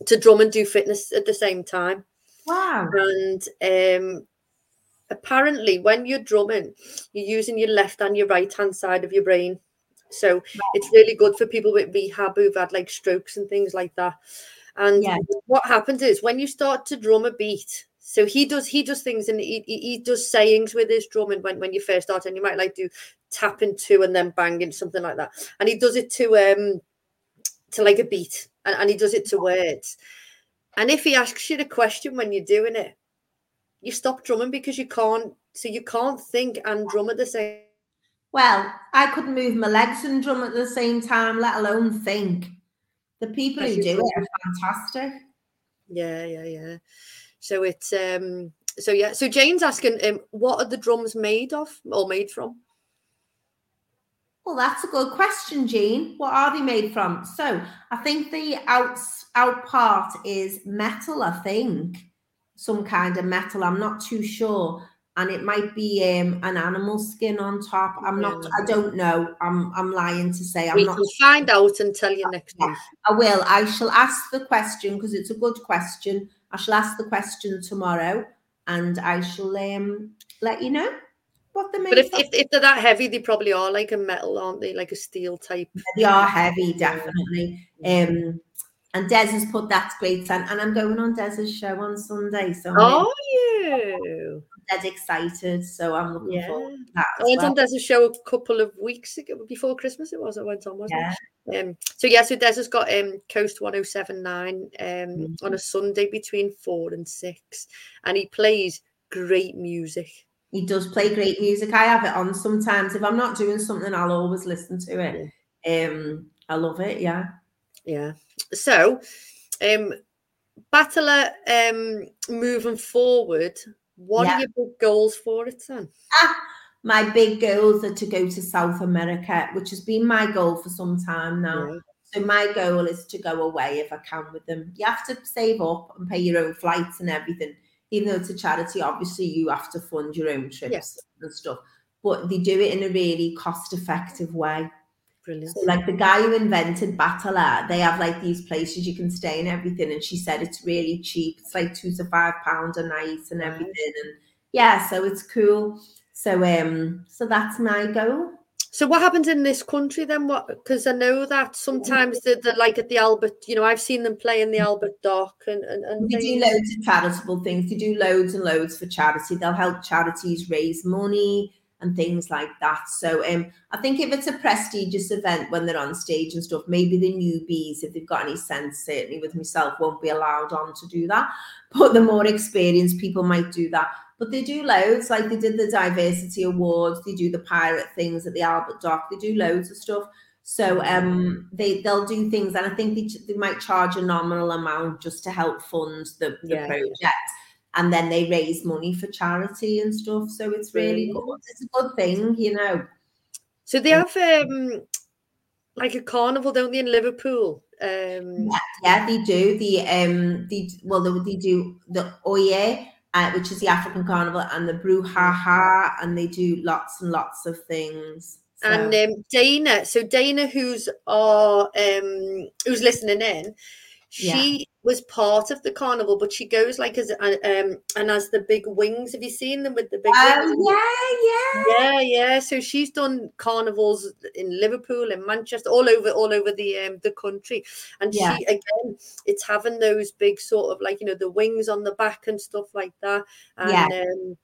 to drum and do fitness at the same time. Wow. And um apparently when you're drumming, you're using your left and your right hand side of your brain. So it's really good for people with rehab who've had like strokes and things like that. And Yeah. what happens is when you start to drum a beat, so he does he does things and he, he he does sayings with his drumming when, when you first start and you might like do tapping two and then banging something like that. And he does it to um to like a beat and, and he does it to words. And if he asks you the question when you're doing it, you stop drumming because you can't so you can't think and drum at the same Well, I couldn't move my legs and drum at the same time, let alone think. The people who do it are fantastic. Yeah, yeah, yeah. So it's um so yeah, so Jane's asking um what are the drums made of or made from? Well, that's a good question, Jean. What are they made from? So I think the out out part is metal. I think some kind of metal. I'm not too sure, and it might be um, an animal skin on top. I'm not. I don't know. I'm. I'm lying to say I'm we not. can find out and tell you next week. I will. I shall ask the question because it's a good question. I shall ask the question tomorrow, and I shall um let you know what they're But if, if if they're that heavy, they probably are like a metal, aren't they? Like a steel type. They are heavy, definitely. Um, and Des has put that's great, and, and I'm going on Des's show on Sunday, so Are you? dead excited. So I'm looking Yeah. forward to that. I went well. on Des' show a couple of weeks ago before Christmas. It was. I went on, wasn't Yeah. it? Um, so yeah, so Des has got um Coast 1079 um Mm. on a Sunday between four and six, and he plays great music. He does play great music. I have it on sometimes. If I'm not doing something, I'll always listen to it. Um, I love it. Yeah. Yeah. So, um, Batala, um, moving forward, what Yeah. are your big goals for it then? My big goals are to go to South America, which has been my goal for some time now. Yeah. So my goal is to go away if I can with them. You have to save up and pay your own flights and everything. Even though it's a charity, obviously you have to fund your own trips Yes. and stuff. But they do it in a really cost-effective way. Brilliant. So like the guy who invented Batala, they have like these places you can stay and everything. And she said it's really cheap. It's like two to five pounds a night and everything. And yeah, so it's cool. So um, so that's my goal. So what happens in this country then? What because I know that sometimes they're, they're like at the Albert, you know, I've seen them play in the Albert Dock and and, and They do loads of charitable things. They do loads and loads for charity. They'll help charities raise money. And things like that. So um, I think if it's a prestigious event when they're on stage and stuff, maybe the newbies, if they've got any sense, certainly with myself, won't be allowed on to do that. But the more experienced people might do that. But they do loads, like they did the diversity awards, they do the pirate things at the Albert Dock, they do loads of stuff. So um, they they'll do things, and I think they, they might charge a nominal amount just to help fund the, the Yeah. project, and then they raise money for charity and stuff. So it's really good. It's a good thing, you know. So they have um like a carnival, don't they, in Liverpool? Um Yeah, they do. The um, they well, they, they do the Oye, uh, which is the African carnival, and the Brouhaha, and they do lots and lots of things. So, and um, Dana, so Dana, who's our um who's listening in, she was part of the carnival, but she goes like as uh, um and as the big wings. Have you seen them with the big wings? oh yeah, yeah. Yeah, yeah. So she's done carnivals in Liverpool and Manchester, all over, all over the um the country. And Yeah. she again, it's having those big sort of like you know the wings on the back and stuff like that. And Yeah. um,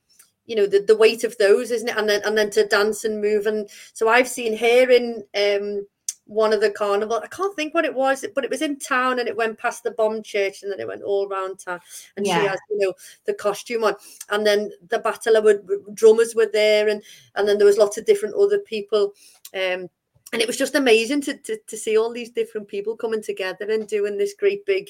you know the the weight of those, isn't it? And then and then to dance and move. And so I've seen her in um one of the carnival. I can't think what it was, but it was in town and it went past the bomb church and then it went all round town. And she has, you know, the costume on. And then the Batala drummers were there and and then there was lots of different other people. Um and it was just amazing to, to to see all these different people coming together and doing this great big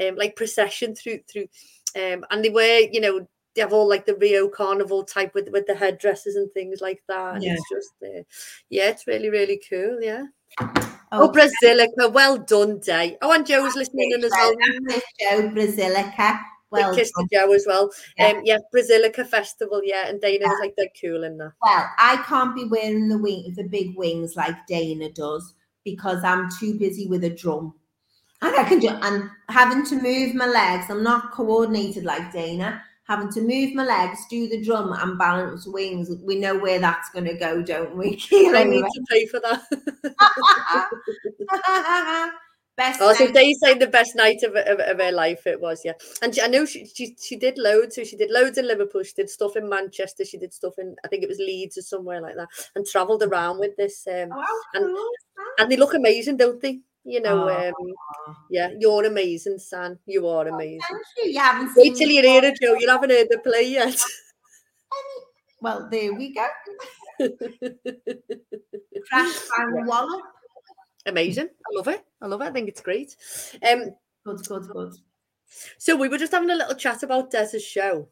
um like procession through through um and they were, you know, they have all like the Rio Carnival type with with the headdresses and things like that. And Yeah. It's just uh, yeah, it's really, really cool. Yeah. Oh, Oh, Brazilica, well done, Day. Oh, and Joe's listening in as well. Joe Brazilica. Well, Big kiss to done. Joe as well. Yeah. Um, yeah, Brazilica Festival, yeah, and Dana was like they're cool in that. well, I can't be wearing the wing, the big wings like Dana does because I'm too busy with a drum. And I can do and having to move my legs. I'm not coordinated like Dana. Having to move my legs, do the drum, and balance wings. We know where that's going to go, don't we? I need to pay for that. Best Oh, so say the best night of, of, of her life it was, yeah. And she, I know she, she she did loads. So she did loads in Liverpool. She did stuff in Manchester. She did stuff in I think it was Leeds or somewhere like that, and travelled around with this. Um, Wow, and- cool. and they look amazing, don't they? You know, Oh. um, yeah, you're amazing, San. You are amazing. Thank you. You haven't seen Wait till you hear it, Joe. You haven't heard the play yet. Well, there we go. Crash bang wallop. amazing. I love it. I love it. I think it's great. Um, Good, good, good. so we were just having a little chat about Des's show,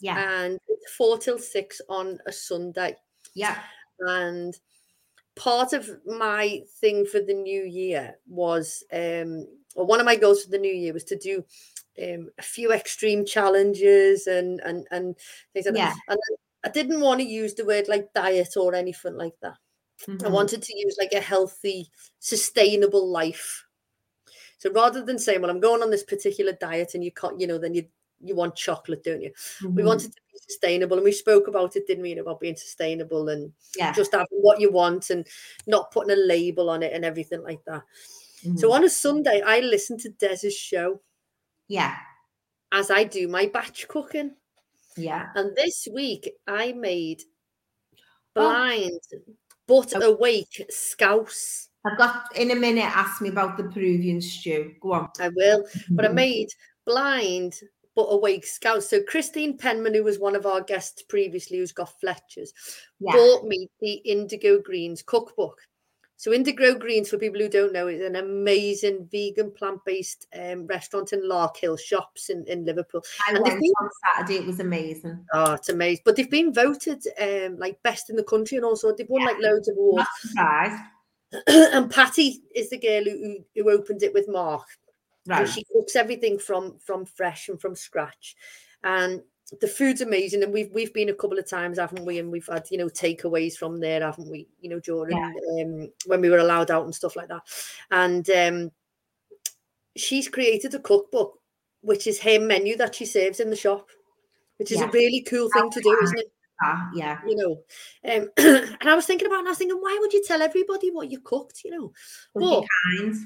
Yeah, and it's four till six on a Sunday. yeah, And part of my thing for the new year was, um, or one of my goals for the new year was to do um, a few extreme challenges and and and things like Yeah. that. And I didn't want to use the word like diet or anything like that. I mhm. wanted to use like a healthy, sustainable life. So rather than saying, "Well, I'm going on this particular diet," and you can't, you know, then you you want chocolate, don't you? We Mhm. wanted to be sustainable, and we spoke about it, didn't we? About being sustainable and yeah. just having what you want and not putting a label on it and everything like that. So mhm. on a Sunday, I listened to Des's show yeah, as I do my batch cooking. yeah. And this week I made Oh. blind but Oh. awake scouse. I've got in a minute. Ask me about the Peruvian stew. Go on. I will, but I Mhm. made blind but awake scouse. So Christine Penman, who was one of our guests previously, who's got Fletcher's, Yeah, bought me the Indigo Greens cookbook. So Indigo Greens, for people who don't know, is an amazing vegan plant-based um, restaurant in Lark Hill Shops in, in Liverpool. I and the went thing- on Saturday. It was amazing. Oh, it's amazing. But they've been voted um, like best in the country and also they've won like loads of awards. And Patty is the girl who, who, who opened it with Mark. Right. and she cooks everything from from fresh and from scratch and the food's amazing and we've we've been a couple of times haven't we and we've had you know takeaways from there haven't we you know during um, when we were allowed out and stuff like that and um she's created a cookbook which is her menu that she serves in the shop which is Yeah. a really cool thing to do isn't it Ah, yeah. you know um and i was thinking about it and i was thinking why would you tell everybody what you cooked you know But- kind.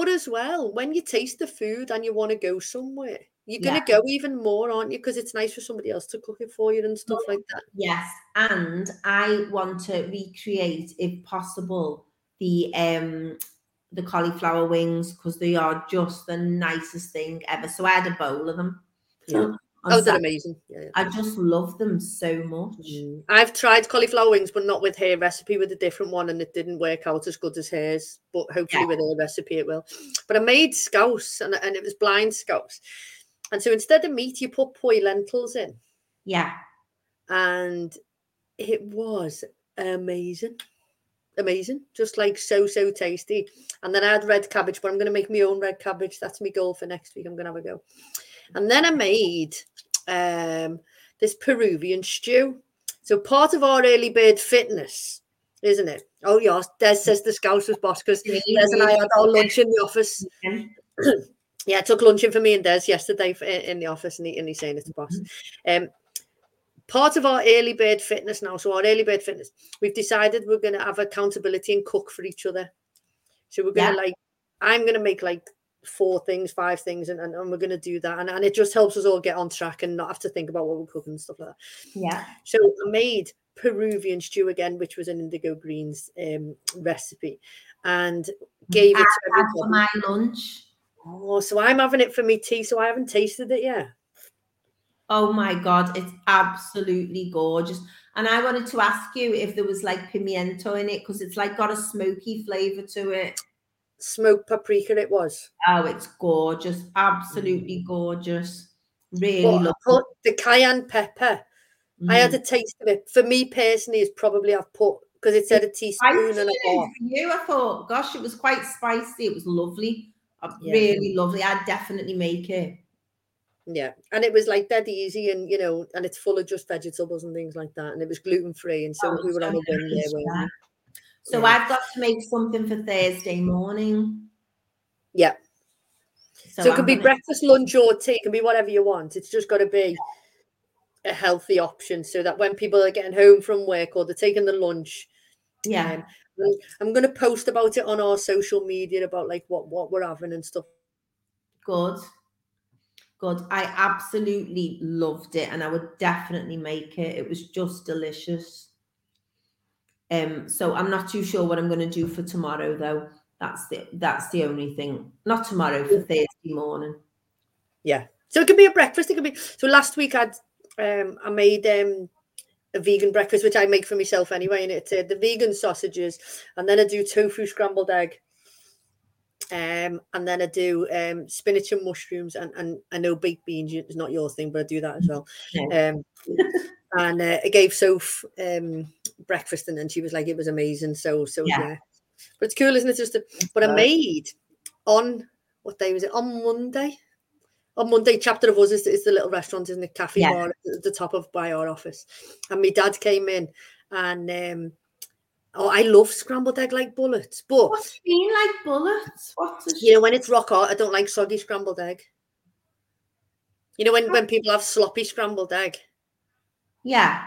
But as well, when you taste the food and you want to go somewhere, you're going to go even more, aren't you? Because it's nice for somebody else to cook it for you and stuff like that. Yes, and I want to recreate, if possible, the um the cauliflower wings because they are just the nicest thing ever. So I had a bowl of them. Yeah. Oh, they're amazing. Yeah, yeah. I just love them so much. Mm. I've tried cauliflower wings, but not with her recipe, with a different one, and it didn't work out as good as hers. But hopefully, yeah. with her recipe, it will. But I made scouse, and, and it was blind scouse. And so instead of meat, you put puy lentils in. Yeah. And it was amazing. Amazing. Just like so, so tasty. And then I had red cabbage, but I'm going to make my own red cabbage. That's my goal for next week. I'm going to have a go. And then I made um, this Peruvian stew. So part of our early bird fitness, isn't it? Oh, yes. Des says the Scouse was boss because Des and I had our lunch in the office. yeah, I took luncheon for me and Des yesterday in the office, and, he, and he's saying it's the boss. Mm-hmm. Um, part of our early bird fitness now, so our early bird fitness, we've decided we're going to have accountability and cook for each other. So we're going to yeah. like, I'm going to make like four things, five things, and, and, and we're going to do that. And, and it just helps us all get on track and not have to think about what we're cooking and stuff like that. Yeah. So I made Peruvian stew again, which was an indigo greens um, recipe, and gave it to everybody. for my lunch. Oh, so I'm having it for me tea, so I haven't tasted it yet. Oh my god, it's absolutely gorgeous. And I wanted to ask you if there was like pimiento in it because it's like got a smoky flavor to it. Smoked paprika, it was. Oh, it's gorgeous, absolutely mm. gorgeous. Really love the cayenne pepper. Mm. I had mm. a taste of it. For me personally, it's probably I've put because it said a teaspoon and a half. For you, I thought, gosh, it was quite spicy. It was lovely. Yeah. Really lovely. I'd definitely make it. Yeah, and it was like dead easy, and you know, and it's full of just vegetables and things like that, and it was gluten free, and so oh, we were on a win there. So yeah. I've got to make something for Thursday morning. Yeah. So, so it could be breakfast, lunch, or tea. It can be whatever you want. It's just got to be a healthy option, so that when people are getting home from work or they're taking the lunch, yeah, um, I'm going to post about it on our social media about like what what we're having and stuff. Good. Good. I absolutely loved it and I would definitely make it. It was just delicious. Um, so I'm not too sure what I'm going to do for tomorrow though. That's the that's the only thing. Not tomorrow for Thursday morning. Yeah. So it could be a breakfast. It could be. So last week I'd um I made um a vegan breakfast, which I make for myself anyway, and it's uh, the vegan sausages, and then I do tofu scrambled egg, um, and then I do um, spinach and mushrooms, and, and I know baked beans is not your thing, but I do that as well. Um, and uh, I gave Soph um, breakfast, and then she was like, it was amazing. So, so yeah, yeah. but it's cool, isn't it? Just, a, but I made on what day was it? On Monday on Monday, chapter of us is, is the little restaurant in the cafe yeah. bar at the top of by our office. And my dad came in and um oh I love scrambled egg like bullets. But what's mean like bullets? What's you know when it's rock hard, I don't like soggy scrambled egg. You know when, when people have sloppy scrambled egg. Yeah.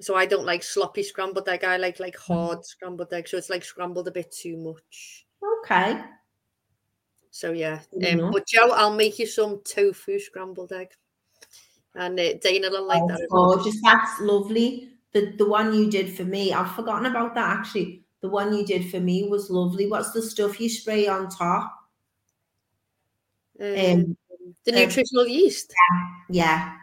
So I don't like sloppy scrambled egg. I like like hard scrambled egg. So it's like scrambled a bit too much. Okay. So yeah, um, but Joe, I'll make you some tofu scrambled egg, and uh, Dana will like oh, that. Gorgeous, well. that's lovely. The the one you did for me, I've forgotten about that actually. The one you did for me was lovely. What's the stuff you spray on top? Um, um the um, nutritional um, yeast. Yeah. yeah.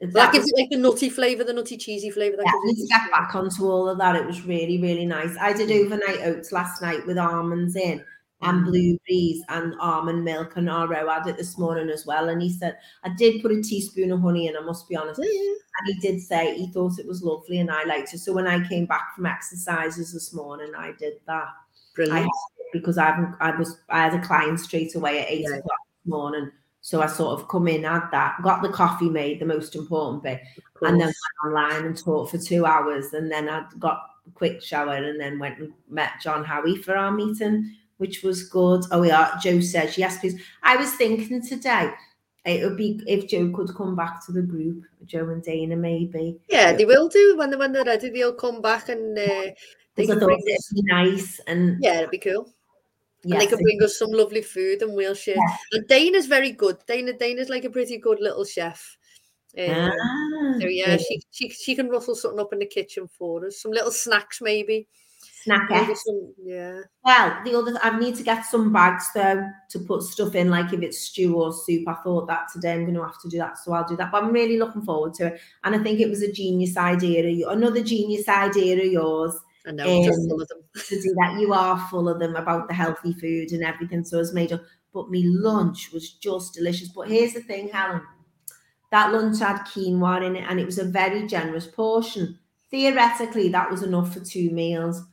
That, gives was, it like the nutty flavour, the nutty cheesy flavour. Yeah, let's get back onto all of that. It was really, really nice. I did overnight oats last night with almonds in and mm. blueberries and almond milk and Ro had it this morning as well. And he said, I did put a teaspoon of honey in, I must be honest. Mm. And he did say he thought it was lovely and I liked it. So when I came back from exercises this morning, I did that. Brilliant. I because I I was I had a client straight away at eight yeah. o'clock this morning. So I sort of come in, had that, got the coffee made, the most important bit, and then went online and taught for two hours. And then I got a quick shower and then went and met John Howie for our meeting which was good. Oh, yeah. Joe says, yes, please. I was thinking today, it would be if Joe could come back to the group, Joe and Dana, maybe. Yeah, they will do when, they, when they're ready. They'll come back and uh, they can bring it'd be nice. And yeah, it'd be cool. Yes, and they can bring us some lovely food and we'll share. Yes. And Dana's very good. Dana Dana's like a pretty good little chef. Um, ah, so yeah, she, she she can rustle something up in the kitchen for us. Some little snacks maybe. Snackets. yeah. Well, the other I need to get some bags though to put stuff in, like if it's stew or soup. I thought that today I'm going to have to do that, so I'll do that. But I'm really looking forward to it, and I think it was a genius idea. Another genius idea of yours. I know, um, just full of them. to do that, you are full of them about the healthy food and everything. So it's made up. But me lunch was just delicious. But here's the thing, Helen. That lunch had quinoa in it, and it was a very generous portion. Theoretically, that was enough for two meals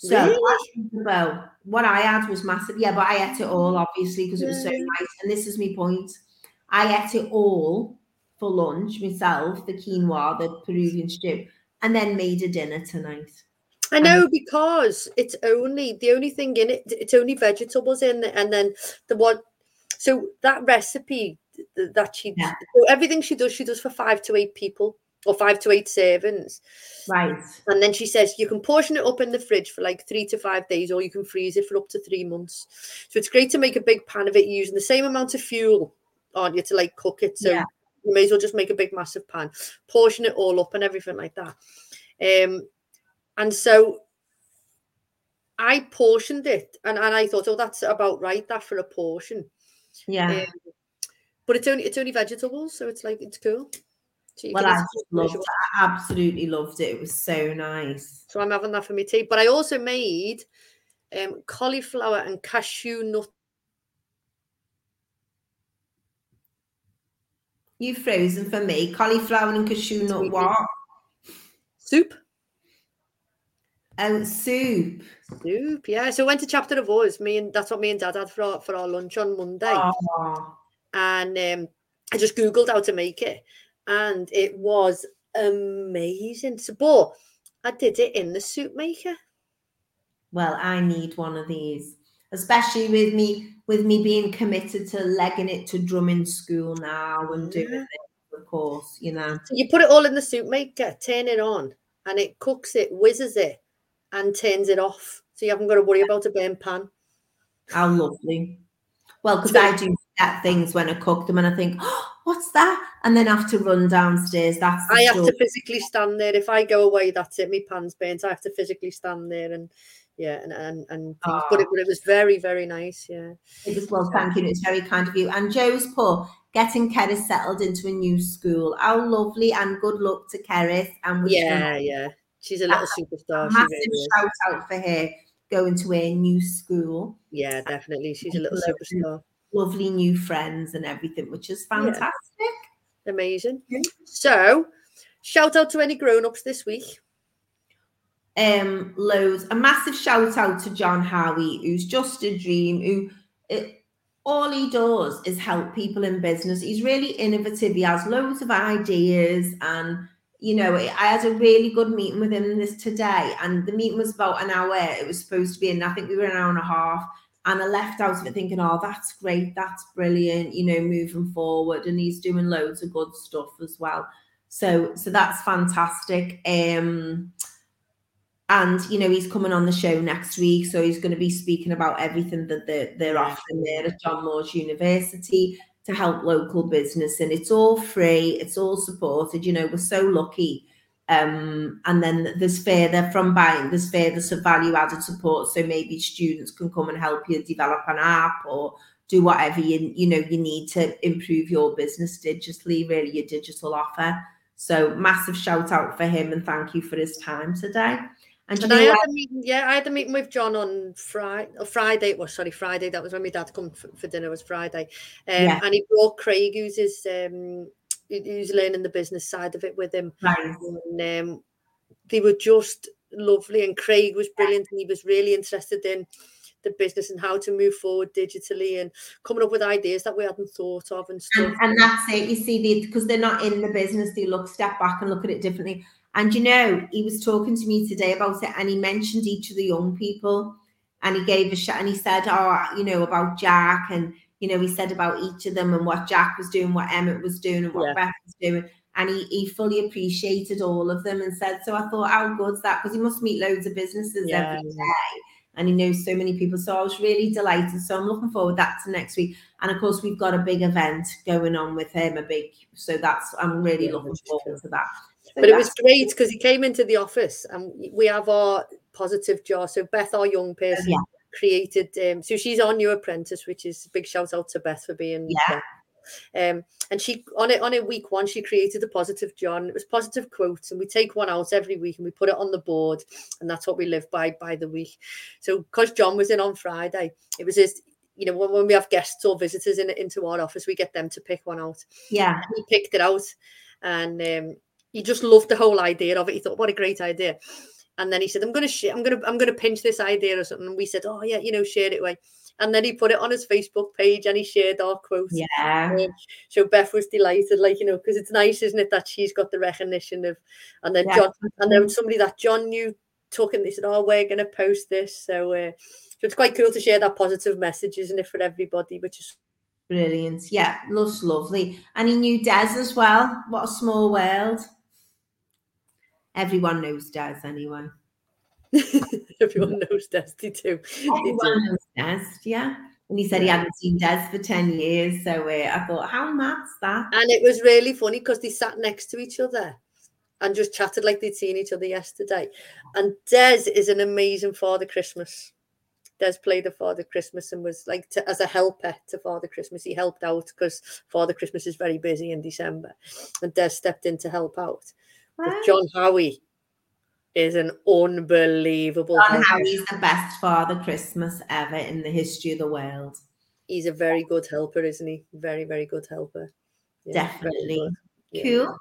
so really? about what I had was massive. Yeah, but I ate it all obviously because it was so nice. And this is my point. I ate it all for lunch myself, the quinoa, the Peruvian stew, and then made a dinner tonight. I know because it's only the only thing in it. It's only vegetables in it, and then the one. So that recipe that she, yeah. so everything she does, she does for five to eight people or five to eight servings. Right. And then she says you can portion it up in the fridge for like three to five days, or you can freeze it for up to three months. So it's great to make a big pan of it using the same amount of fuel, aren't you, to like cook it. So yeah. you may as well just make a big massive pan, portion it all up and everything like that. Um, and so I portioned it and, and I thought, oh, that's about right, that for a portion. Yeah. Um, but it's only it's only vegetables, so it's like it's cool. So well, I loved it. I absolutely loved it. It was so nice. So I'm having that for me tea. But I also made um, cauliflower and cashew nut. You frozen for me. Cauliflower and cashew nut what? Soup. Oh, soup. Soup, yeah. So I went to Chapter of Us. Me and that's what me and Dad had for our, for our lunch on Monday. Oh. And um, I just googled how to make it, and it was amazing. So, but I did it in the soup maker. Well, I need one of these, especially with me with me being committed to legging it to drumming school now and doing it, of course, you know. So you put it all in the soup maker, turn it on, and it cooks it, whizzes it, and turns it off. So you haven't got to worry about a burn pan. How lovely. Well, because I do get things when I cook them and I think, oh, what's that? And then I have to run downstairs. That's I have to physically stand there. If I go away, that's it. My pan's burnt. I have to physically stand there and yeah, and and, and oh. but, it, ah. but it was very, very nice. Yeah. It was well, thank you. It's very kind of you. And Joe's poor getting Keris settled into a new school. How lovely and good luck to Keris. And we yeah, yeah. She's a little superstar. massive really shout out for her going to a new school. Yeah, definitely. She's a little superstar lovely new friends and everything, which is fantastic. Yeah. Amazing. Yeah. So, shout out to any grown ups this week. Um, loads. A massive shout out to John Howie, who's just a dream. Who it, all he does is help people in business. He's really innovative. He has loads of ideas, and you know, I had a really good meeting with him this today, and the meeting was about an hour. It was supposed to be, and I think we were an hour and a half and I left out of it thinking, oh, that's great, that's brilliant, you know, moving forward. And he's doing loads of good stuff as well. So, so that's fantastic. Um, and you know, he's coming on the show next week, so he's going to be speaking about everything that they're, they're offering there at John Moores University to help local business. And it's all free, it's all supported. You know, we're so lucky um, and then there's further from buying, there's further some value added support. So maybe students can come and help you develop an app or do whatever you you know you need to improve your business digitally, really your digital offer. So massive shout out for him and thank you for his time today. And, and I had a meeting, yeah, I had a meeting with John on Friday, or Friday, well, sorry, Friday. That was when my dad come for, for dinner. Was Friday, um, yeah. and he brought Craig, who's his um, who's learning the business side of it with him. Right. And um, they were just lovely, and Craig was brilliant, and he was really interested in the business and how to move forward digitally and coming up with ideas that we hadn't thought of and stuff. And, and that's it. You see, because they're not in the business, they look step back and look at it differently. And you know, he was talking to me today about it, and he mentioned each of the young people, and he gave a shot, and he said, "Oh, you know, about Jack and." you know, he said about each of them and what Jack was doing, what Emmett was doing, and what yeah. Beth was doing. And he, he fully appreciated all of them and said, So I thought, how good's that? Because he must meet loads of businesses yeah. every day. and he knows so many people. So I was really delighted. So I'm looking forward that to next week. And of course, we've got a big event going on with him, a big. So that's I'm really yeah, looking forward to that. So but it was great because he came into the office and we have our positive jar. So Beth, our young person, yeah. created. Um, so she's our new apprentice, which is big shout out to Beth for being. Yeah. Um, and she on it on a week one, she created a positive John. It was positive quotes, and we take one out every week and we put it on the board, and that's what we live by by the week. So because John was in on Friday, it was his. You know, when, when we have guests or visitors in into our office, we get them to pick one out. Yeah, he picked it out, and um, he just loved the whole idea of it. He thought, "What a great idea!" And then he said, "I'm going to share. I'm going to. I'm going to pinch this idea or something." And we said, "Oh yeah, you know, share it away." And then he put it on his Facebook page and he shared our quote. Yeah. Um, so Beth was delighted, like, you know, because it's nice, isn't it, that she's got the recognition of, and then yeah. John, and then somebody that John knew took and they said, oh, we're going to post this. So, uh, so it's quite cool to share that positive message, isn't it, for everybody, which is brilliant. Yeah, looks lovely. And he knew Des as well. What a small world. Everyone knows Des anyway. Everyone knows Dusty too. Everyone knows Dusty, yeah. And he said he hadn't seen Des for 10 years. So uh, I thought, how mad's that? And it was really funny because they sat next to each other and just chatted like they'd seen each other yesterday. And Des is an amazing Father Christmas. Des played the Father Christmas and was like to, as a helper to Father Christmas. He helped out because Father Christmas is very busy in December. And Des stepped in to help out. But John Howie is an unbelievable. John Howie's the best Father Christmas ever in the history of the world. He's a very good helper, isn't he? Very, very good helper. Yeah, Definitely. Yeah. Cool.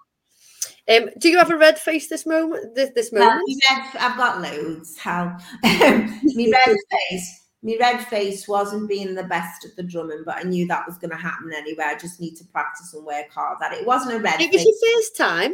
Um, do you have a red face this moment? This, this moment? Red, I've got loads. How me red face. My red face wasn't being the best at the drumming, but I knew that was going to happen anyway. I just need to practice and work hard at it. It wasn't a red. It was face. your first time.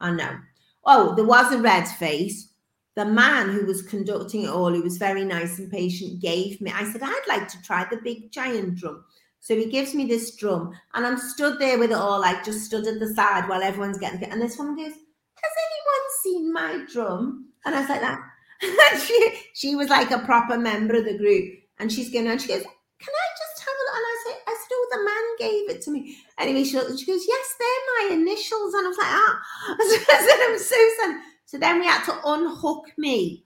I know. Oh, there was a red face. The man who was conducting it all, who was very nice and patient, gave me. I said, I'd like to try the big giant drum. So he gives me this drum, and I'm stood there with it all, like just stood at the side while everyone's getting. And this one goes, Has anyone seen my drum? And I was like that. And she she was like a proper member of the group. And she's going, and she goes, Can I just have a look? And I said, I said, Oh, the man gave it to me. Anyway, she, she goes, Yes, they're my initials. And I was like, Ah. I said, I'm so. So then we had to unhook me,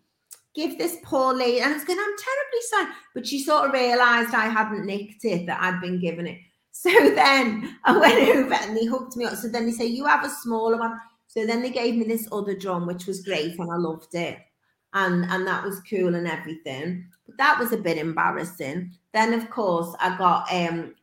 give this poor lady, and I was going, I'm terribly sorry. But she sort of realized I hadn't nicked it, that I'd been given it. So then I went over and they hooked me up. So then they say, You have a smaller one. So then they gave me this other drum, which was great, and I loved it. And, and that was cool and everything. But that was a bit embarrassing. Then, of course, I got um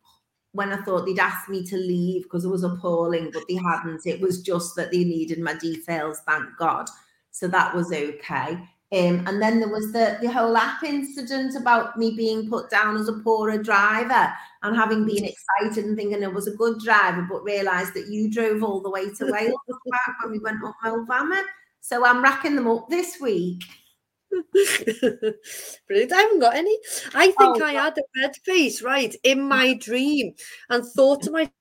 when I thought they'd asked me to leave because it was appalling, but they hadn't. It was just that they needed my details, thank God. So that was okay. Um, and then there was the, the whole app incident about me being put down as a poorer driver and having been excited and thinking it was a good driver, but realised that you drove all the way to Wales back when we went up Moel Famau. So I'm racking them up this week. Brilliant. I haven't got any. I think oh, I had a red face, right, in my dream and thought to myself,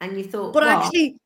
and you thought, but what? actually,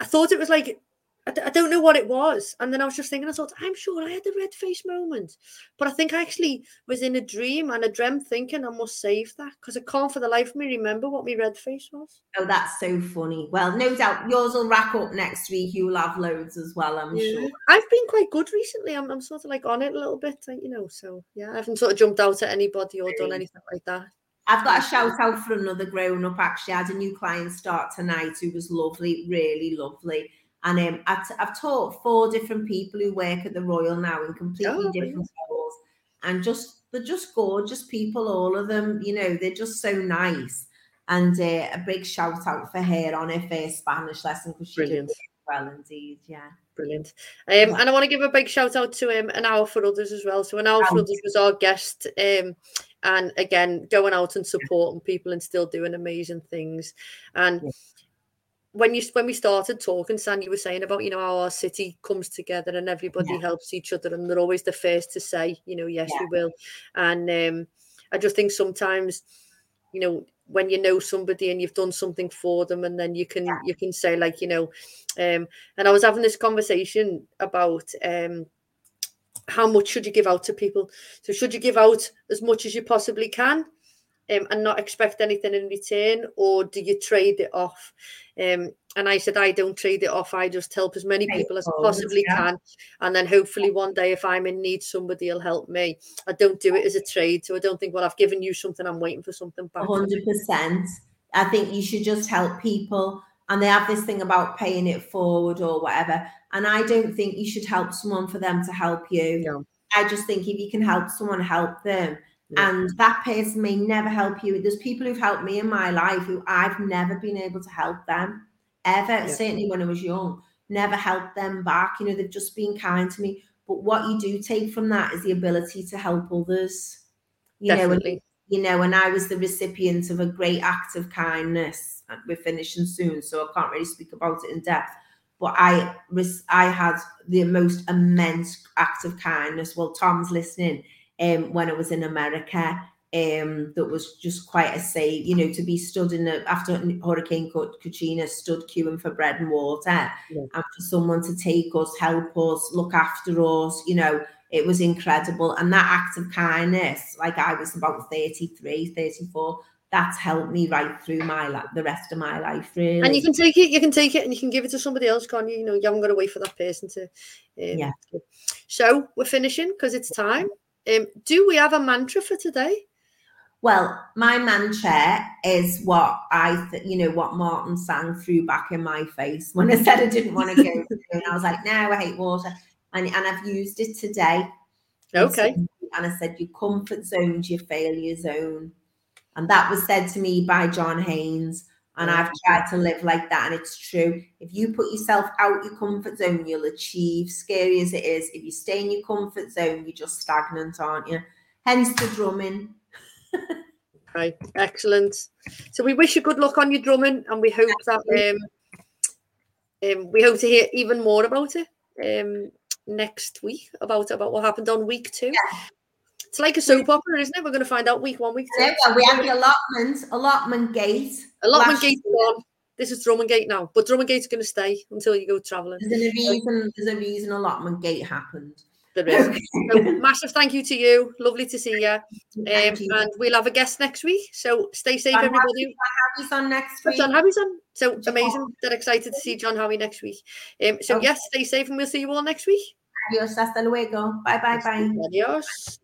I thought it was like I d- I don't know what it was. And then I was just thinking, I thought, I'm sure I had a red face moment. But I think I actually was in a dream and I dreamt thinking I must save that because I can't for the life of me remember what my red face was. Oh, that's so funny. Well, no doubt yours will rack up next week. You'll have loads as well, I'm yeah. sure. I've been quite good recently. I'm, I'm sort of like on it a little bit, uh, you know. So yeah, I haven't sort of jumped out at anybody or done anything like that. I've got a shout out for another grown up actually. I had a new client start tonight who was lovely, really lovely and um, I've, I've taught four different people who work at the Royal now in completely oh, different roles, and just they're just gorgeous people, all of them. You know, they're just so nice. And uh, a big shout out for her on her first Spanish lesson because she Brilliant. did well indeed. Yeah. Brilliant. Um. And I want to give a big shout out to um, an hour for others as well. So an hour for others was our guest. Um, and again, going out and supporting people and still doing amazing things. And when you when we started talking, San, you were saying about you know how our city comes together and everybody yeah. helps each other, and they're always the first to say, you know, yes, yeah. we will. And um, I just think sometimes, you know, when you know somebody and you've done something for them and then you can yeah. you can say like you know um and i was having this conversation about um how much should you give out to people so should you give out as much as you possibly can um, and not expect anything in return or do you trade it off um, and I said, I don't trade it off. I just help as many people as I possibly yeah. can. And then hopefully one day, if I'm in need, somebody will help me. I don't do it as a trade. So I don't think, well, I've given you something, I'm waiting for something back. 100%. I think you should just help people. And they have this thing about paying it forward or whatever. And I don't think you should help someone for them to help you. I just think if you can help someone, help them. Yeah. And that person may never help you. There's people who've helped me in my life who I've never been able to help them ever. Yeah. Certainly when I was young, never helped them back. You know, they've just been kind to me. But what you do take from that is the ability to help others. You Definitely. know, and, you know, and I was the recipient of a great act of kindness. We're finishing soon, so I can't really speak about it in depth. But I I had the most immense act of kindness. Well, Tom's listening um, when I was in America. Um, that was just quite a save, you know, to be stood in the after Hurricane Katrina, stood queuing for bread and water, yeah. and for someone to take us, help us, look after us, you know, it was incredible. And that act of kindness, like I was about 33, 34, that's helped me right through my life, the rest of my life, really. And you can take it, you can take it, and you can give it to somebody else, can't you? You know, you haven't got to wait for that person to. Um, yeah. So we're finishing because it's time. Um, do we have a mantra for today? Well, my mantra is what I, th- you know, what Martin sang through back in my face when I said I didn't want to go. and I was like, no, I hate water, and and I've used it today. Okay. And I said, your comfort zone's your failure zone, and that was said to me by John Haynes. And I've tried to live like that, and it's true. If you put yourself out your comfort zone, you'll achieve. Scary as it is, if you stay in your comfort zone, you're just stagnant, aren't you? Hence the drumming. Right, excellent. So we wish you good luck on your drumming, and we hope that um, um, we hope to hear even more about it um, next week about about what happened on week two. Yeah. It's like a soap opera, isn't it? We're going to find out week one, week two. Yeah, we have the allotment, allotment gate. Allotment gate one. This is Drummond Gate now, but Drummond Gate's going to stay until you go travelling. There's a reason. There's a reason allotment gate happened. There is. so, massive thank you to you. Lovely to see you. Um, you. And we'll have a guest next week. So stay safe, John everybody. Harry's on next week. John Harry's on. So amazing. They're excited to see John Harry next week. Um, so okay. yes, stay safe, and we'll see you all next week. Adios. Hasta luego. Bye bye bye. Adios.